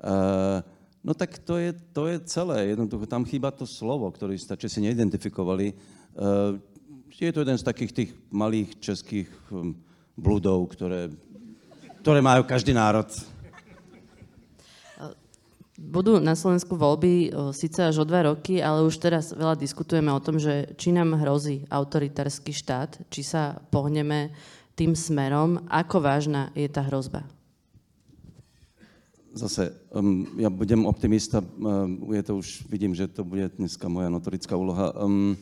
Uh, No tak to je, to je celé. Jednoducho tam chýba to slovo, ktoré ste si neidentifikovali. Uh, je to jeden z takých tých malých českých um, bludov, ktoré, ktoré majú každý národ.
Budú na Slovensku voľby síce až o dva roky, ale už teraz veľa diskutujeme o tom, že či nám hrozí autoritársky štát, či sa pohneme tým smerom, ako vážna je tá hrozba
zase, um, ja budem optimista, um, je to už, vidím, že to bude dneska moja notorická úloha. Um,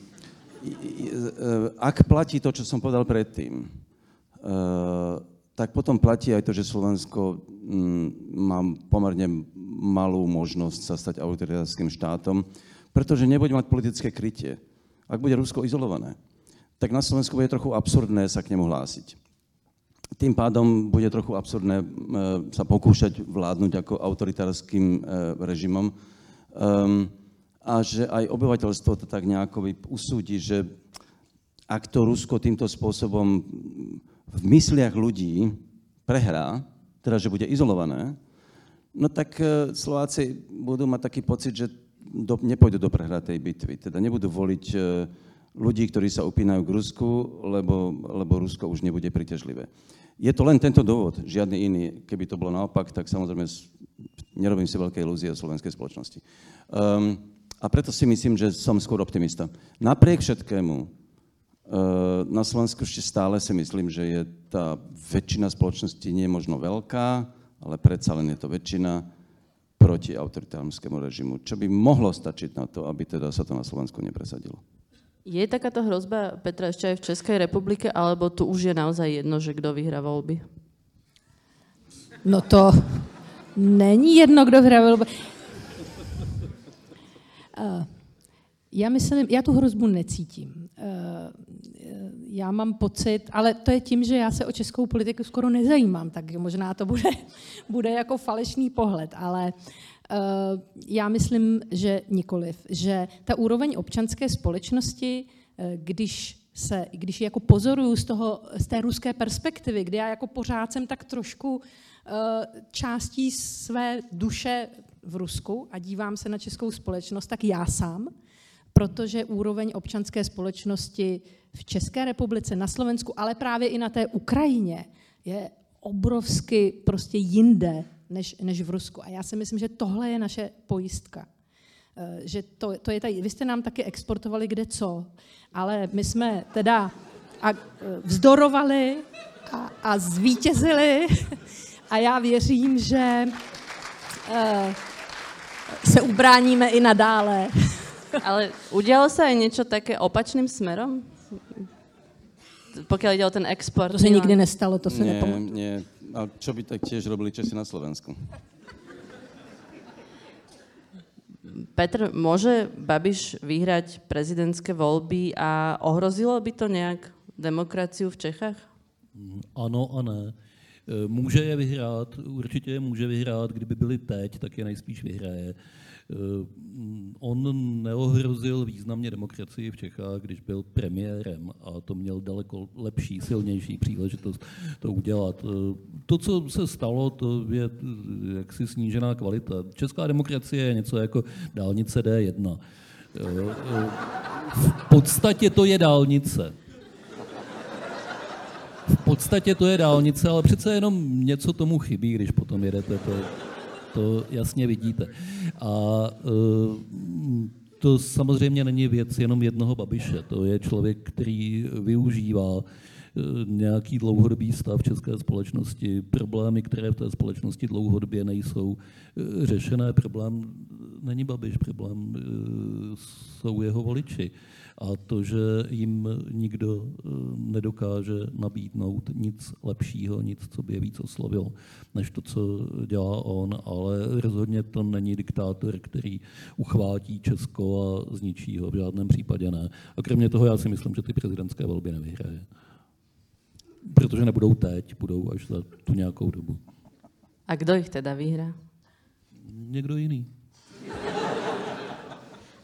ak platí to, čo som povedal predtým, uh, tak potom platí aj to, že Slovensko um, má pomerne malú možnosť sa stať autoritárským štátom, pretože nebude mať politické krytie. Ak bude Rusko izolované, tak na Slovensku bude trochu absurdné sa k nemu hlásiť. Tým pádom bude trochu absurdné e, sa pokúšať vládnuť ako autoritárským e, režimom. Um, a že aj obyvateľstvo to tak nejako usúdi, že ak to Rusko týmto spôsobom v mysliach ľudí prehrá, teda že bude izolované, no tak e, Slováci budú mať taký pocit, že do, nepôjdu do prehratej bitvy. Teda nebudú voliť ľudí, ktorí sa upínajú k Rusku, lebo, lebo Rusko už nebude príťažlivé. Je to len tento dôvod, žiadny iný. Keby to bolo naopak, tak samozrejme nerobím si veľké ilúzie o slovenskej spoločnosti. Um, a preto si myslím, že som skôr optimista. Napriek všetkému, na Slovensku ešte stále si myslím, že je tá väčšina spoločnosti nie je možno veľká, ale predsa len je to väčšina proti autoritárskemu režimu, čo by mohlo stačiť na to, aby teda sa to na Slovensku nepresadilo.
Je takáto hrozba, Petra, ešte aj v Českej republike, alebo tu už je naozaj jedno, že kdo vyhrá volby?
No to není jedno, kdo vyhrá volby. Uh, já myslím, já tu hrozbu necítím. Uh, já mám pocit, ale to je tím, že já se o českou politiku skoro nezajímám, tak možná to bude, bude jako falešný pohled, ale Eh, já myslím, že nikoliv. Že ta úroveň občanské společnosti, eh, když se, když jako pozoruju z, toho, z té ruské perspektivy, kdy já jako pořád jsem tak trošku eh, částí své duše v Rusku a dívám se na českou společnost, tak já sám, protože úroveň občanské společnosti v České republice, na Slovensku, ale právě i na té Ukrajině je obrovsky prostě jinde než, než v Rusku. A já si myslím, že tohle je naše pojistka. Eh, že to, to je tady, vy jste nám taky exportovali kde co, ale my jsme teda a, eh, vzdorovali a, a zvítězili a já věřím, že uh, se ubráníme i nadále.
Ale udělalo se aj něco také opačným směrem? Pokud jde o ten export.
To se nikdy nestalo, to se
nie, nepamatuju. Nie, a čo by tak tiež robili Česi na Slovensku?
Petr, môže Babiš vyhrať prezidentské voľby a ohrozilo by to nejak demokraciu v Čechách?
Ano a ne. E, může je vyhrát, určitě je může vyhrát, kdyby byli teď, tak je nejspíš vyhraje. Eh, on neohrozil významně demokracii v Čechách, když byl premiérem a to měl daleko lepší, silnější příležitost to udělat. Eh, to, co se stalo, to je eh, jaksi snížená kvalita. Česká demokracie je něco jako dálnice D1. V podstatě to je dálnice. V podstatě to je dálnice, ale přece jenom něco tomu chybí, když potom jedete to to jasně vidíte. A eh, to samozřejmě není věc jenom jednoho Babiše. To je člověk, který využívá nějaký dlouhodobý stav české společnosti, problémy, které v té společnosti dlouhodobě nejsou řešené. Problém není Babiš, problém jsou jeho voliči a to, že jim nikdo eh, nedokáže nabídnout nic lepšího, nic, co by je víc oslovilo, než to, co dělá on, ale rozhodně to není diktátor, který uchvátí Česko a zničí ho, v žádném případě ne. A kromě toho já si myslím, že ty prezidentské volby nevyhraje. Protože nebudou teď, budou až za tu nějakou dobu.
A kdo jich teda vyhrá?
Někdo jiný.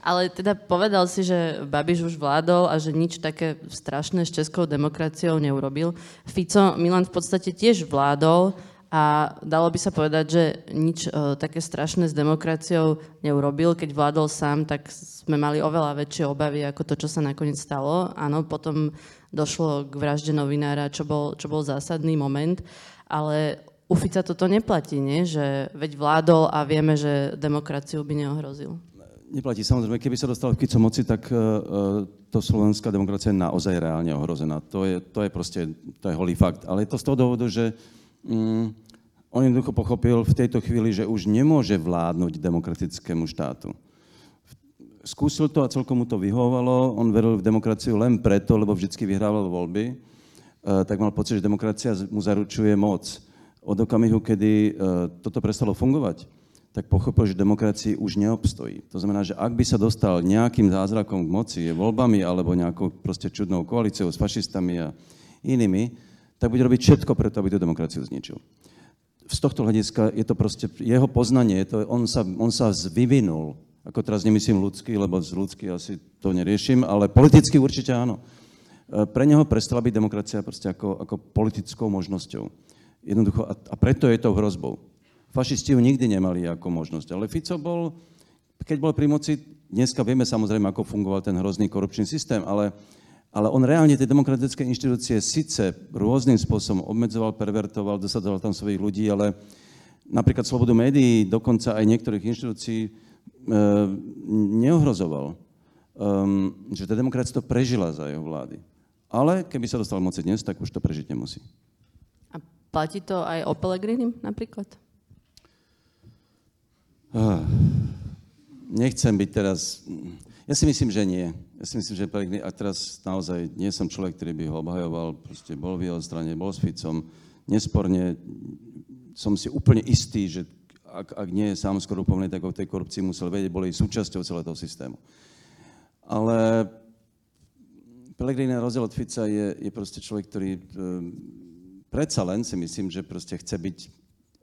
Ale teda povedal si, že Babiš už vládol a že nič také strašné s českou demokraciou neurobil. Fico Milan v podstate tiež vládol a dalo by sa povedať, že nič uh, také strašné s demokraciou neurobil. Keď vládol sám, tak sme mali oveľa väčšie obavy ako to, čo sa nakoniec stalo. Áno, potom došlo k vražde novinára, čo bol, čo bol zásadný moment, ale u Fica toto neplatí, nie? že veď vládol a vieme, že demokraciu by neohrozil
neplatí. Samozrejme, keby sa dostal Fico moci, tak uh, to slovenská demokracia je naozaj reálne ohrozená. To je, to je proste, to je holý fakt. Ale je to z toho dôvodu, že um, on jednoducho pochopil v tejto chvíli, že už nemôže vládnuť demokratickému štátu. Skúsil to a celkom mu to vyhovovalo. On veril v demokraciu len preto, lebo vždycky vyhrával voľby. Uh, tak mal pocit, že demokracia mu zaručuje moc. Od okamihu, kedy toto prestalo fungovať, tak pochopil, že demokracii už neobstojí. To znamená, že ak by sa dostal nejakým zázrakom k moci, voľbami alebo nejakou proste čudnou koalíciou s fašistami a inými, tak bude robiť všetko preto, aby tú demokraciu zničil. Z tohto hľadiska je to proste jeho poznanie, je to, on, sa, on sa vyvinul, ako teraz nemyslím ľudský, lebo z ľudský asi to neriešim, ale politicky určite áno. E, pre neho prestala byť demokracia proste ako, ako politickou možnosťou. Jednoducho, a, a preto je to hrozbou. Fašisti ju nikdy nemali ako možnosť. Ale Fico bol, keď bol pri moci, dneska vieme samozrejme, ako fungoval ten hrozný korupčný systém, ale, ale on reálne tie demokratické inštitúcie síce rôznym spôsobom obmedzoval, pervertoval, dosadoval tam svojich ľudí, ale napríklad slobodu médií, dokonca aj niektorých inštitúcií e, neohrozoval. Um, že tá demokracia to prežila za jeho vlády. Ale keby sa dostal moci dnes, tak už to prežiť nemusí.
A platí to aj o Pelegrini napríklad?
Ah, nechcem byť teraz... Ja si myslím, že nie. Ja si myslím, že Pelegrini, a teraz naozaj nie som človek, ktorý by ho obhajoval, proste bol v jeho strane, bol s Ficom. Nesporne som si úplne istý, že ak, ak nie je sám skorupovaný, tak o tej korupcii musel vedieť, boli súčasťou celého toho systému. Ale Pelegrini na rozdiel od Fica je, je proste človek, ktorý um, predsa len si myslím, že proste chce byť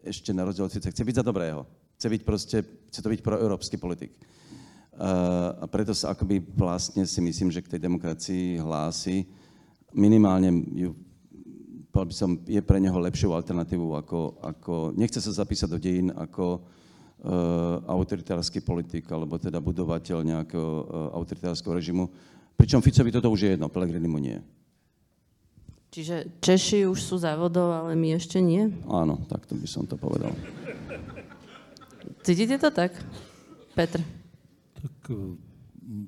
ešte na rozdiel od Fica, chce byť za dobrého. Chce byť proste, chce to byť proeurópsky politik. A preto sa akoby vlastne si myslím, že k tej demokracii hlási. Minimálne ju, by som, je pre neho lepšou alternatívou ako, ako nechce sa zapísať do dejín ako uh, autoritársky politik alebo teda budovateľ nejakého uh, autoritárskeho režimu. Pričom Ficovi toto už je jedno, Pellegrini mu nie.
Čiže Češi už sú závodov, ale my ešte nie?
Áno, takto by som to povedal.
Cítíte to tak, Petr?
Tak eh,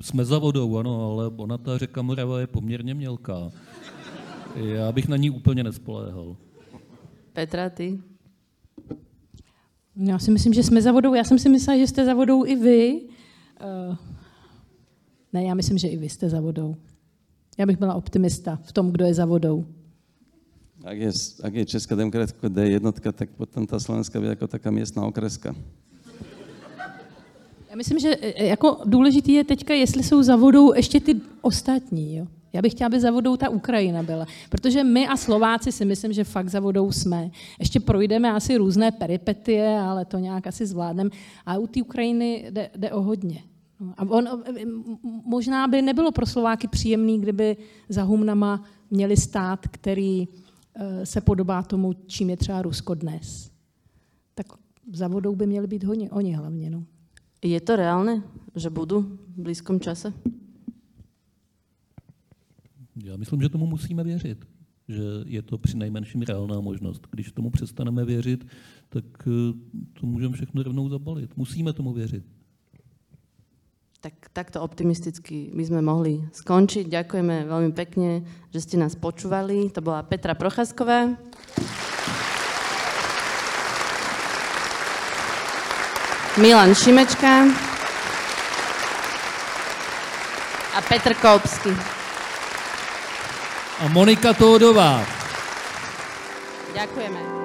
jsme za vodou, ano, ale ona ta řeka Morava je poměrně mělká. Já bych na ní úplně nespoléhal.
Petra, ty?
Já si myslím, že jsme za vodou. Já jsem si myslela, že jste za vodou i vy. Uh, ne, já myslím, že i vy jste za vodou. Já bych byla optimista v tom, kdo je za vodou.
Ak je, ak je Česká demokratická D jednotka, tak potom ta Slovenská je jako taká městná okreska.
Já myslím, že e, e, jako důležitý je teďka, jestli jsou za vodou ještě ty ostatní. Jo? Já bych chtěla, aby za vodou ta Ukrajina byla. Protože my a Slováci si myslím, že fakt za vodou jsme. Ještě projdeme asi různé peripetie, ale to nějak asi zvládneme. A u té Ukrajiny jde, jde o hodně. No, a on, e, možná by nebylo pro Slováky příjemný, kdyby za humnama měli stát, který se podobá tomu, čím je třeba Rusko dnes. Tak za vodou by měli být hodně, oni hlavně. No.
Je to reálné, že budu v blízkom čase?
Já myslím, že tomu musíme věřit, že je to při nejmenším reálná možnost. Když tomu přestaneme věřit, tak eh, to můžeme všechno rovnou zabalit. Musíme tomu věřit.
tak, takto optimisticky by sme mohli skončiť. Ďakujeme veľmi pekne, že ste nás počúvali. To bola Petra Procházková. Milan Šimečka a Petr Koupský.
A Monika Tódová.
Ďakujeme.